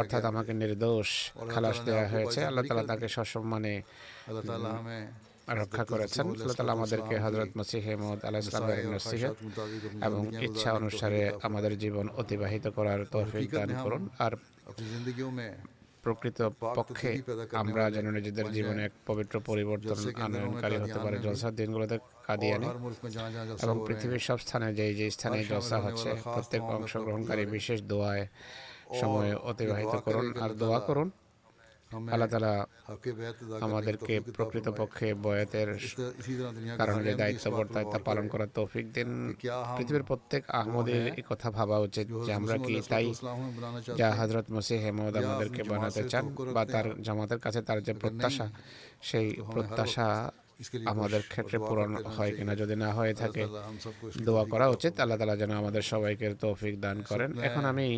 অর্থাৎ আমাকে নির্দোষ খালাস দেওয়া হয়েছে। আল্লাহ তালা তাকে সসম্মানে রক্ষা করেছেন। আল্লাহ তালা আমাদেরকে হজরত মসিহে মোহাম্মদ আল্লাহ ইসলামের এবং ইচ্ছা অনুসারে আমাদের জীবন অতিবাহিত করার তহফিক দান করুন। আর প্রকৃত পক্ষে আমরা যেন নিজেদের জীবনে এক পবিত্র পরিবর্তন আনয়নকারী হতে পারে। জলসার দিনগুলোতে কাদিয়ানে এবং পৃথিবীর সব স্থানে যে যে স্থানে জলসা হচ্ছে প্রত্যেক অংশগ্রহণকারী বিশেষ দোয়ায় সময় অতিবাহিত করুন আর দোয়া করুন। আল্লাহ তালা আমাদেরকে প্রকৃতপক্ষে বয়াতের কারণে দায়িত্ব বর্তায়িতা পালন করার তৌফিক দিন। পৃথিবীর প্রত্যেক আহমদের এই কথা ভাবা উচিত যে আমরা কি তাই যা হজরত মসিহ হেমদ আমাদেরকে বানাতে চান বা তার জামাতের কাছে তার যে প্রত্যাশা সেই প্রত্যাশা আমাদের ক্ষেত্রে পূরণ হয় কিনা যদি না হয়ে থাকে দোয়া করা উচিত। আল্লাহ তালা যেন আমাদের সবাইকে তৌফিক দান করেন। এখন আমি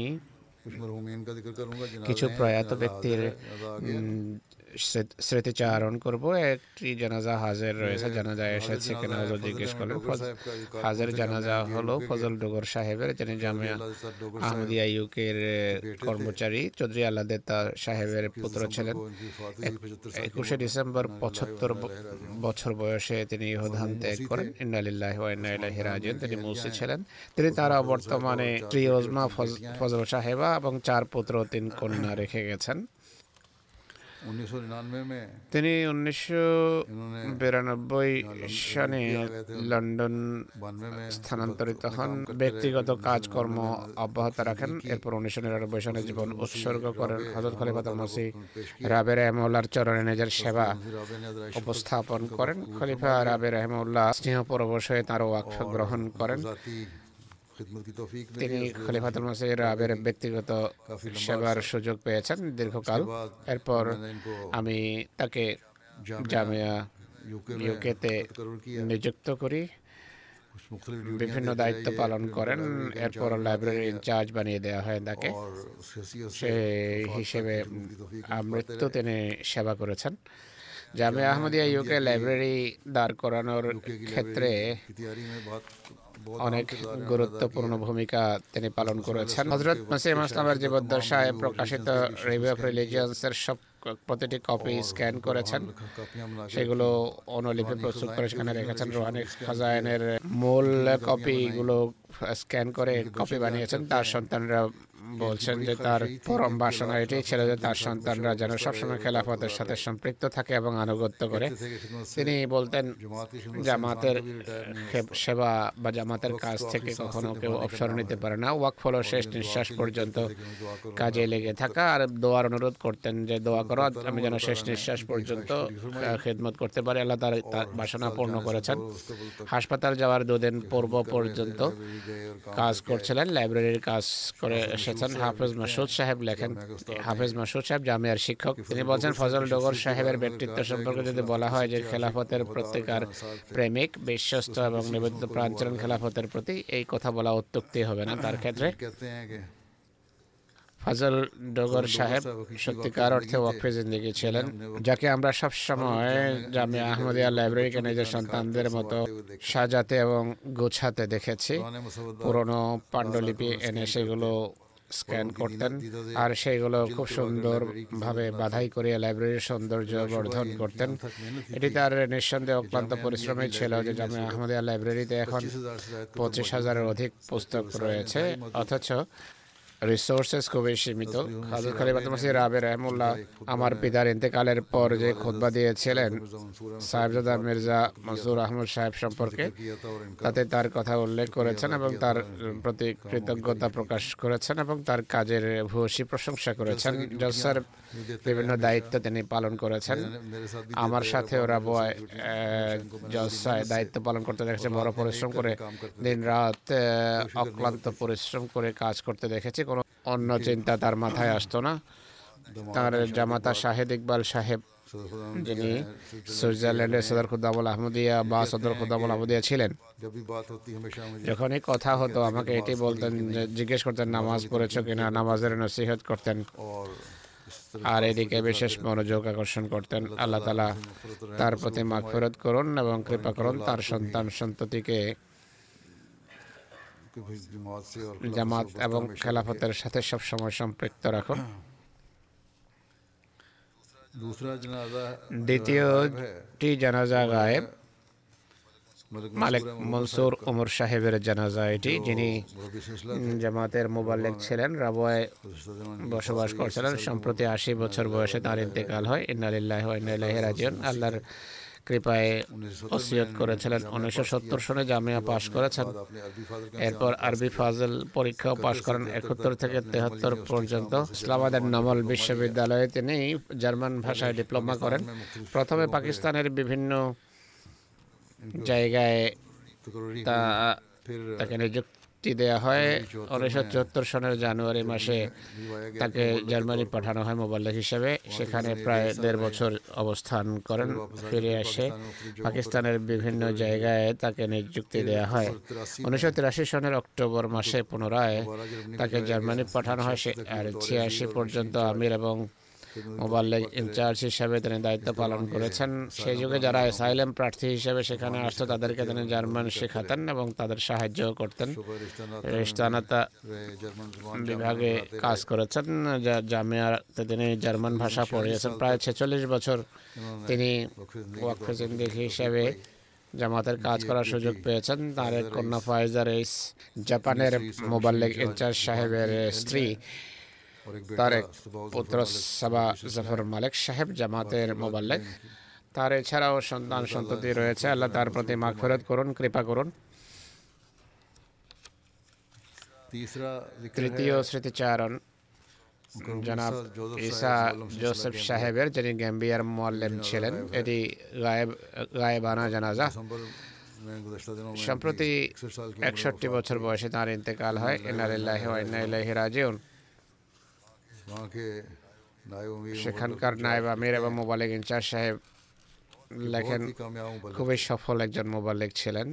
কিছু প্রয়াত ব্যক্তির স্মৃতিচারণ করব। একটি জানাজা হাজের রয়েছে। জানাজা এসেছে কিনা হজর জিজ্ঞেস করলেন হাজের জানাজা হলো ফজল ডগর সাহেবের যিনি জামিয়া আহমদিয়া ইউকের কর্মচারী চৌধুরী আল্লাদেতা সাহেবের পুত্র ছিলেন। একুশে ডিসেম্বর পঁচাত্তর বছর বয়সে তিনি ইহধান ত্যাগ করেন। ইন্নালিল্লাহ ইন্নাইলাহি রাজিউন। তিনি মুসি ছিলেন। তিনি তারা বর্তমানে ত্রিয়জমা ওজমা ফজল সাহেবা এবং চার পুত্র তিন কন্যা রেখে গেছেন। তিনি উনিশশো বিরানব্বই সালে লন্ডন স্থানান্তরিত হন ব্যক্তিগত কাজকর্ম অব্যাহত রাখেন এরপর উনিশশো নিরানব্বই সালে জীবন উৎসর্গ করেন হজরত খলিফাত মাসি রাবের রহমউল্লাহর চরণে নিজের সেবা উপস্থাপন করেন খলিফা রাবের রহমউল্লাহ স্নেহ পরবশ হয়ে তাঁর ওয়াক্ফ গ্রহণ করেন তিনি খলিফাতুল মাসির আবের ব্যক্তিগত সেবার সুযোগ পেয়েছেন দীর্ঘকাল। এরপর আমি তাকে জামিয়া ইউকেতে নিযুক্ত করি। বিভিন্ন দায়িত্ব পালন করেন। এরপর লাইব্রেরি ইনচার্জ বানিয়ে দেওয়া হয় তাকে। সে হিসেবে মৃত্যু তিনি সেবা করেছেন। জামিয়া আহমদিয়া ইউকে লাইব্রেরি দাঁড় করানোর ক্ষেত্রে অনেক গুরুত্বপূর্ণ ভূমিকা তিনি পালন করেছেন। হজরত মাসিম আসলামের জীবদ্দশায় প্রকাশিত রিভিউ অফ রিলিজিয়ান্সের সব প্রতিটি কপি স্ক্যান করেছেন। সেগুলো অনুলিপি প্রস্তুত করে সেখানে রেখেছেন। রোহানি খাজায়নের মূল কপিগুলো স্ক্যান করে কপি বানিয়েছেন। তার সন্তানরা বলছেন যে তার পরম বাসনা এটাই ছিল যে তার সন্তানরা যেন সবসময় খেলাফতের সাথে সম্পৃক্ত থাকে এবং আনুগত্য করে। তিনি বলতেন, জামাতের সেবা বা জামাতের কাজ থেকে কখনো কেউ অবসর নিতে পারে না। ওয়াক ফলো শেষ নিঃশ্বাস পর্যন্ত কাজে লেগে থাকা। আর দোয়ার অনুরোধ করতেন যে, দোয়া করো আমি যেন শেষ নিঃশ্বাস পর্যন্ত খেদমত করতে পারি। আল্লাহ তার তার বাসনা পূর্ণ করেছেন। হাসপাতাল যাওয়ার দুদিন পূর্ব পর্যন্ত কাজ করছিলেন, লাইব্রেরির কাজ করে এসেছেন হাফেজ মাসুদ সাহেব লেখেন হাফেজ মাসুদ সাহেব জামিয়ার শিক্ষক তিনি বলছেন ফজল ডগর সাহেবের ব্যক্তিত্ব সম্পর্কে যদি বলা হয় যে খেলাফতের প্রত্যেকার প্রেমিক বিশ্বস্ত এবং নিবেদিত প্রাঞ্চলন খেলাফতের প্রতি এই কথা বলা অত্যুক্তি হবে না তার ক্ষেত্রে ফজল ডগর সাহেব সত্যিকার অর্থে ওয়াকফে জিন্দগি ছিলেন যাকে আমরা সব সময় জামে আহমদিয়া লাইব্রেরিকে নিজের সন্তানদের মতো সাজাতে এবং গোছাতে দেখেছি পুরনো পাণ্ডুলিপি এনে সেগুলো স্ক্যান করতেন। আর সেগুলো খুব সুন্দরভাবে বাধাই করে লাইব্রেরির সৌন্দর্য বর্ধন করতেন। এটি তার নিঃসন্দেহে অক্লান্ত পরিশ্রমে ছিল যে জামে আহমদিয়া লাইব্রেরিতে এখন পঁচিশ হাজারের অধিক পুস্তক রয়েছে। অথচ রিসোর্সেস খুবই সীমিত হাজর খালি বাতমাসি রাবে রহমুল্লাহ আমার পিতার ইন্তেকালের পর যে খোদবা দিয়েছিলেন সাহেবজাদা মির্জা মনসুর আহমদ সাহেব সম্পর্কে তাতে তার কথা উল্লেখ করেছেন এবং তার প্রতি কৃতজ্ঞতা প্রকাশ করেছেন এবং তার কাজের ভূয়সী প্রশংসা করেছেন জসার বিভিন্ন দায়িত্ব তিনি পালন করেছেন আমার সাথে ওরা বয় জসায় দায়িত্ব পালন করতে দেখেছে বড় পরিশ্রম করে দিন রাত অক্লান্ত পরিশ্রম করে কাজ করতে দেখেছে কোনো অন্য চিন্তা তার মাথায় আসতো না। তার জামাতা শাহেদ ইকবাল সাহেব যিনি সুইজারল্যান্ডের সদর খুদ্দাবুল আহমদিয়া বা সদর খুদ্দাবুল আহমদিয়া ছিলেন। যখনই কথা হতো আমাকে এটি বলতেন জিজ্ঞেস করতেন নামাজ পড়েছ কিনা? নামাজের নসিহত করতেন। আর এদিকে বিশেষ মনোযোগ আকর্ষণ করতেন। আল্লাহ তালা তার প্রতি মাফেরত করুন এবং কৃপা করুন তার সন্তান সন্ততিকে জামাত এবং খেলাফতের সাথে সব সময় সম্পৃক্ত রাখো। দ্বিতীয়টি জানাজা গায়েব। মালিক মনসুর উমর সাহেবের জানাজা এটি যিনি জামাতের মোবাল্লেক ছিলেন রাবয়ে বসবাস করছিলেন। সম্প্রতি আশি বছর বয়সে তার ইন্তেকাল হয়। ইন্নালিল্লাহ ইন্নাল্লাহ রাজিয়ন আল্লাহর কৃপায় ওসিয়ত করেছিলেন। উনিশশো সত্তর সনে জামিয়া পাশ করেছেন। এরপর আরবি ফাজল পরীক্ষাও পাশ করেন একাত্তর থেকে তেহাত্তর পর্যন্ত। ইসলামাবাদের নমল বিশ্ববিদ্যালয়ে তিনি জার্মান ভাষায় ডিপ্লোমা করেন। প্রথমে পাকিস্তানের বিভিন্ন জায়গায় তা তাকে নিযুক্ত মুক্তি দেয়া হয়। উনিশশো চুয়াত্তর সনের জানুয়ারি মাসে তাকে জার্মানি পাঠানো হয় মোবাল্লেক হিসেবে। সেখানে প্রায় দেড় বছর অবস্থান করেন, ফিরে আসে। পাকিস্তানের বিভিন্ন জায়গায় তাকে নিযুক্তি দেয়া হয়। উনিশশো তিরাশি সনের অক্টোবর মাসে পুনরায় তাকে জার্মানি পাঠানো হয়। সে আর ছিয়াশি পর্যন্ত আমির এবং মোবাল্লেগ ইনচার্জ হিসেবে তিনি দায়িত্ব পালন করেছেন। সেই যুগে যারা অ্যাসাইলেম প্রার্থী হিসেবে সেখানে আসতো, তাদেরকে তিনি জার্মান শেখাতেন এবং তাদের সাহায্য করতেন। রিস্তানাতা বিভাগে কাজ করেছেন জামিয়াতে তিনি জার্মান ভাষা পড়িয়েছেন। প্রায় ছেচল্লিশ বছর তিনি ওয়াকফে হিসেবে জামাতের কাজ করার সুযোগ পেয়েছেন। তার এক কন্যা ফাইজার জাপানের মোবাল্লেগ ইনচার্জ সাহেবের স্ত্রী তারেক পুত্র সাবা জাফর মালিক সাহেব জামাতের মোবাল্লেক। তার এছাড়াও সন্তান সন্ততি রয়েছে। আল্লাহ তার প্রতি মাগ ফেরত করুন কৃপা করুন। তৃতীয় স্মৃতিচারণ জনাব ঈসা জোসেফ সাহেবের যিনি গ্যাম্বিয়ার মোয়াল্লেম ছিলেন এটি গায়েব গায়েবানা জানাজা। সম্প্রতি একষট্টি বছর বয়সে তাঁর ইন্তেকাল হয়। ইনালিল্লাহ ইন্না রাজিউন। সেখানকার নায়ব আমির এবং মোবালিক ইনচার্জ সাহেব লেখেন খুবই সফল একজন মোবালিক ছিলেন।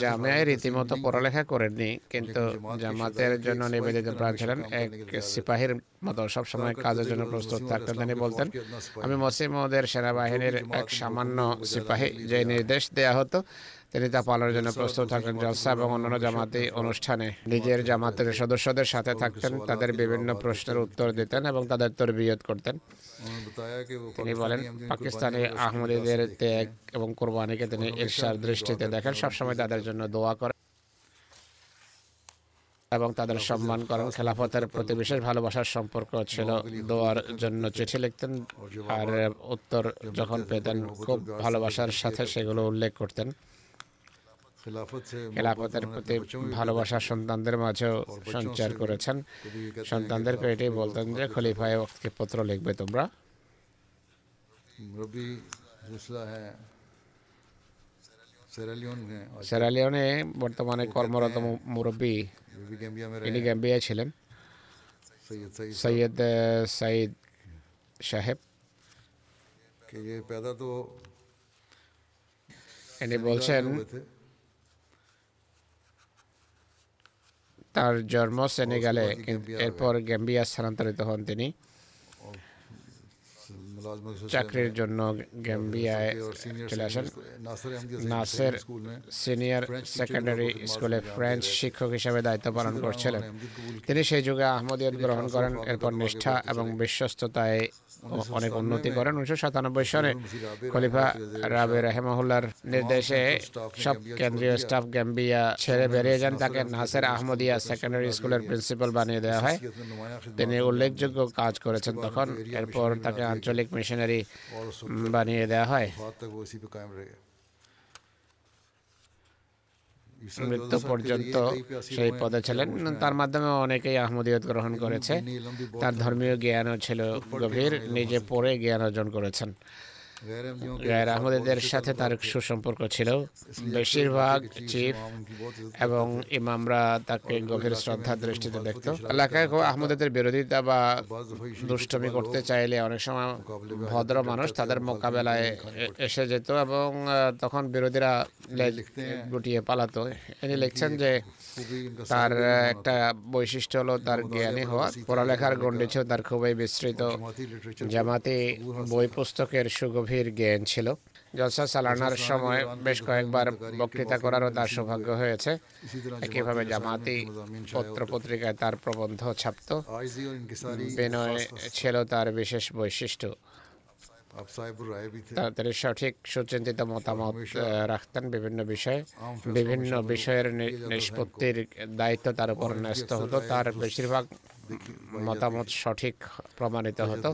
জামিয়ায় রীতিমতো পড়ালেখা করেননি কিন্তু জামাতের জন্য নিবেদিত প্রাণ ছিলেন। এক সিপাহীর মতো সবসময় কাজের জন্য প্রস্তুত থাকতেন তিনি বলতেন আমি মসিমদের সেনাবাহিনীর এক সামান্য সিপাহী যে নির্দেশ দেয়া হতো তিনি তা পালনের জন্য প্রস্তুত থাকতেন জলসা এবং অন্যান্য জামাতে অনুষ্ঠানে। নিজের জামাতের সদস্যদের সাথে থাকতেন তাদের বিভিন্ন প্রশ্নের উত্তর দিতেন এবং তাদের তরবিয়ত করতেন। তিনি বলেন পাকিস্তানি আহমদীদের ত্যাগ এবং কোরবানিকে তিনি ঈর্ষার দৃষ্টিতে দেখেন সবসময় তাদের জন্য দোয়া করেন এবং তাদের সম্মান করেন। খেলাফতের প্রতি বিশেষ ভালোবাসার সম্পর্ক ছিল দোয়ার জন্য চিঠি লিখতেন। আর উত্তর যখন পেতেন খুব ভালোবাসার সাথে সেগুলো উল্লেখ করতেন। খেলাফতের প্রতি ভালোবাসা সন্তানদের মাঝেও সঞ্চার করেছেন। সন্তানদের এটাই বলতেন যে খলিফায় ওয়াক্তকে পত্র লিখবে তোমরা। সেরালিওনে বর্তমানে কর্মরত মুরব্বী ইনি গ্যাম্বিয়া ছিলেন। সৈয়দ সাইদ সাহেব। ইনি বলছেন তার জন্ম সেনেগালে এরপর গ্যাম্বিয়া স্থানান্তরিত হন তিনি। চাকরির জন্য গ্যাম্বিয়ায় চলে আসেন। নাসের সিনিয়র সেকেন্ডারি স্কুলে ফ্রেঞ্চ শিক্ষক হিসেবে দায়িত্ব পালন করছিলেন তিনি সেই যুগে আহমদিয়ত গ্রহণ করেন এরপর নিষ্ঠা এবং বিশ্বস্ততায় অনেক উন্নতি করেন। উনিশশো সাতানব্বই সনে খলিফা রাবে রেহমাহুল্লার নির্দেশে সব কেন্দ্রীয় স্টাফ গ্যাম্বিয়া ছেড়ে বেরিয়ে যান। তাকে নাসের আহমদিয়া সেকেন্ডারি স্কুলের প্রিন্সিপাল বানিয়ে দেওয়া হয়। তিনি উল্লেখযোগ্য কাজ করেছেন তখন। এরপর তাকে আঞ্চলিক মিশনারি বানিয়ে দেওয়া হয়। মৃত্যু পর্যন্ত সেই পদে ছিলেন। তার মাধ্যমে অনেকেই আহমদীয়ত গ্রহণ করেছে। তার ধর্মীয় জ্ঞানও ছিল গভীর। নিজে পড়ে জ্ঞান অর্জন করেছেন। গায়ের সাথে তার সুসম্পর্ক ছিল। বেশিরভাগ চিফ এবং ইমামরা তাকে গভীর শ্রদ্ধা দৃষ্টিতে দেখত। এলাকায় আহমদের বিরোধিতা বা দুষ্টমি করতে চাইলে অনেক সময় ভদ্র মানুষ তাদের মোকাবেলায় এসে যেত এবং তখন বিরোধীরা গুটিয়ে পালাতো। ইনি লিখছেন যে তার একটা বৈশিষ্ট্য হলো তার জ্ঞানী হওয়া। পড়ালেখার গণ্ডিছ তার খুবই বিস্তৃত জামাতি বই পুস্তকের সুগভীর গভীর জ্ঞান ছিল। জলসা সালানার সময় বেশ কয়েকবার বক্তৃতা করারও তার সৌভাগ্য হয়েছে। একইভাবে জামাতি পত্র পত্রিকায় তার প্রবন্ধ ছাপত। বিনয় ছিল তার বিশেষ বৈশিষ্ট্য। তাড়াতাড়ি সঠিক সুচিন্তিত মতামত রাখতেন বিভিন্ন বিষয়ে। বিভিন্ন বিষয়ের নিষ্পত্তির দায়িত্ব তার উপর ন্যস্ত হতো। তার বেশিরভাগ মতামত সঠিক প্রমাণিত হতো।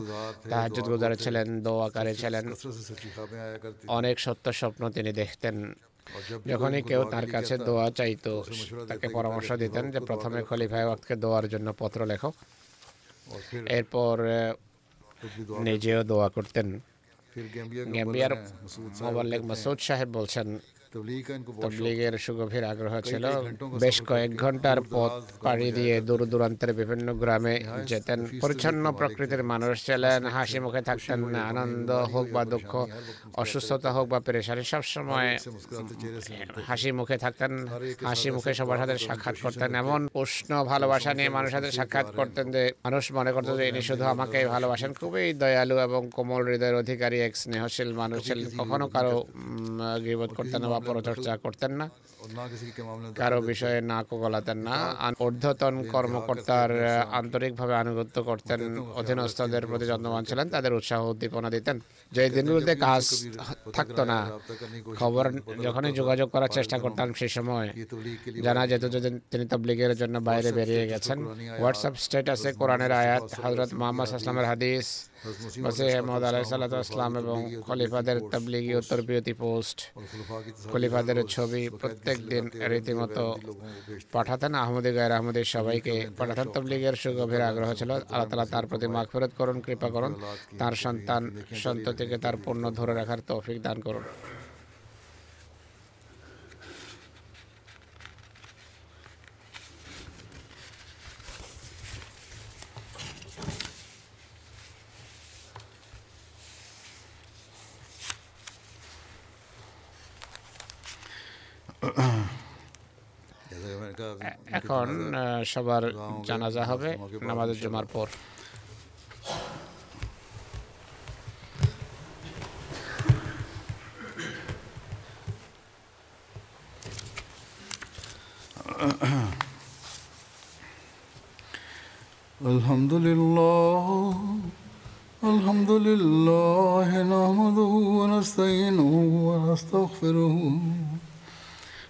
তাহাজুদ গুজারে ছিলেন দোয়াকারে ছিলেন। অনেক সত্য স্বপ্ন তিনি দেখতেন। যখনই কেউ তার কাছে দোয়া চাইতো তাকে পরামর্শ দিতেন যে প্রথমে খলিফায় ওয়াক্তকে দোয়ার জন্য পত্র লেখো। এরপর নিজেও দোয়া করতেন। গ্যাম্বিয়ার মোবাল্লেক মাসুদ সাহেব বলছেন তবলিগের সুগভীর আগ্রহ ছিল। বেশ কয়েক ঘণ্টার পথ পাড়ি দিয়ে দূর দূরান্তের বিভিন্ন গ্রামে যেতেন। পরিচ্ছন্ন প্রকৃতির মানুষ ছিলেন হাসি মুখে থাকতেন আনন্দ হোক বা দুঃখ অসুস্থতা হোক বা পেরেশানি সবসময় হাসি মুখে থাকতেন হাসি মুখে সবার সাথে সাক্ষাৎ করতেন। এমন উষ্ণ ভালোবাসা নিয়ে মানুষের সাথে সাক্ষাৎ করতেন যে মানুষ মনে করতো যে ইনি শুধু আমাকে ভালোবাসেন। খুবই দয়ালু এবং কোমল হৃদয়ের অধিকারী এক স্নেহশীল মানুষ ছিলেন। কখনো কারও গিবত করতেন বা পরচর্চা করতেন না। কারও বিষয়ে না গলাতেন না। ঊর্ধ্বতন কর্মকর্তার আন্তরিকভাবে আনুগত্য করতেন, অধীনস্থদের প্রতি যত্নবান ছিলেন, তাদের উৎসাহ উদ্দীপনা দিতেন। যে দিনগুলোতে কাজ থাকতো না, খবর যখনই যোগাযোগ করার চেষ্টা করতাম সেই সময়। জানা যেত যে তিনি তবলিগের জন্য বাইরে বেরিয়ে গেছেন। হোয়াটসঅ্যাপ স্ট্যাটাসে কোরআনের আয়াত হজরত মোহাম্মদ আসলামের হাদিস মসিহ মহম্মদ আলাইসাল্লা ইসলাম এবং খলিফাদের তাবলিগি উত্তর তরবিয়তি পোস্ট খলিফাদের ছবি প্রত্যেক দিন রীতিমতো পাঠাতেন আহমদী গায়ের আহমদের সবাইকে পাঠাতেন তবলিগের সুগভীর আগ্রহ ছিল আল্লাহ তালা তার প্রতি মাগফেরত করুন কৃপা করুন তার সন্তান সন্ততিকে তার পণ্য ধরে রাখার তৌফিক দান করুন এখন সবার জানাজা হবে নামাজের জমার পর الحمد لله الحمد لله نحمده ونستعينه ونستغفره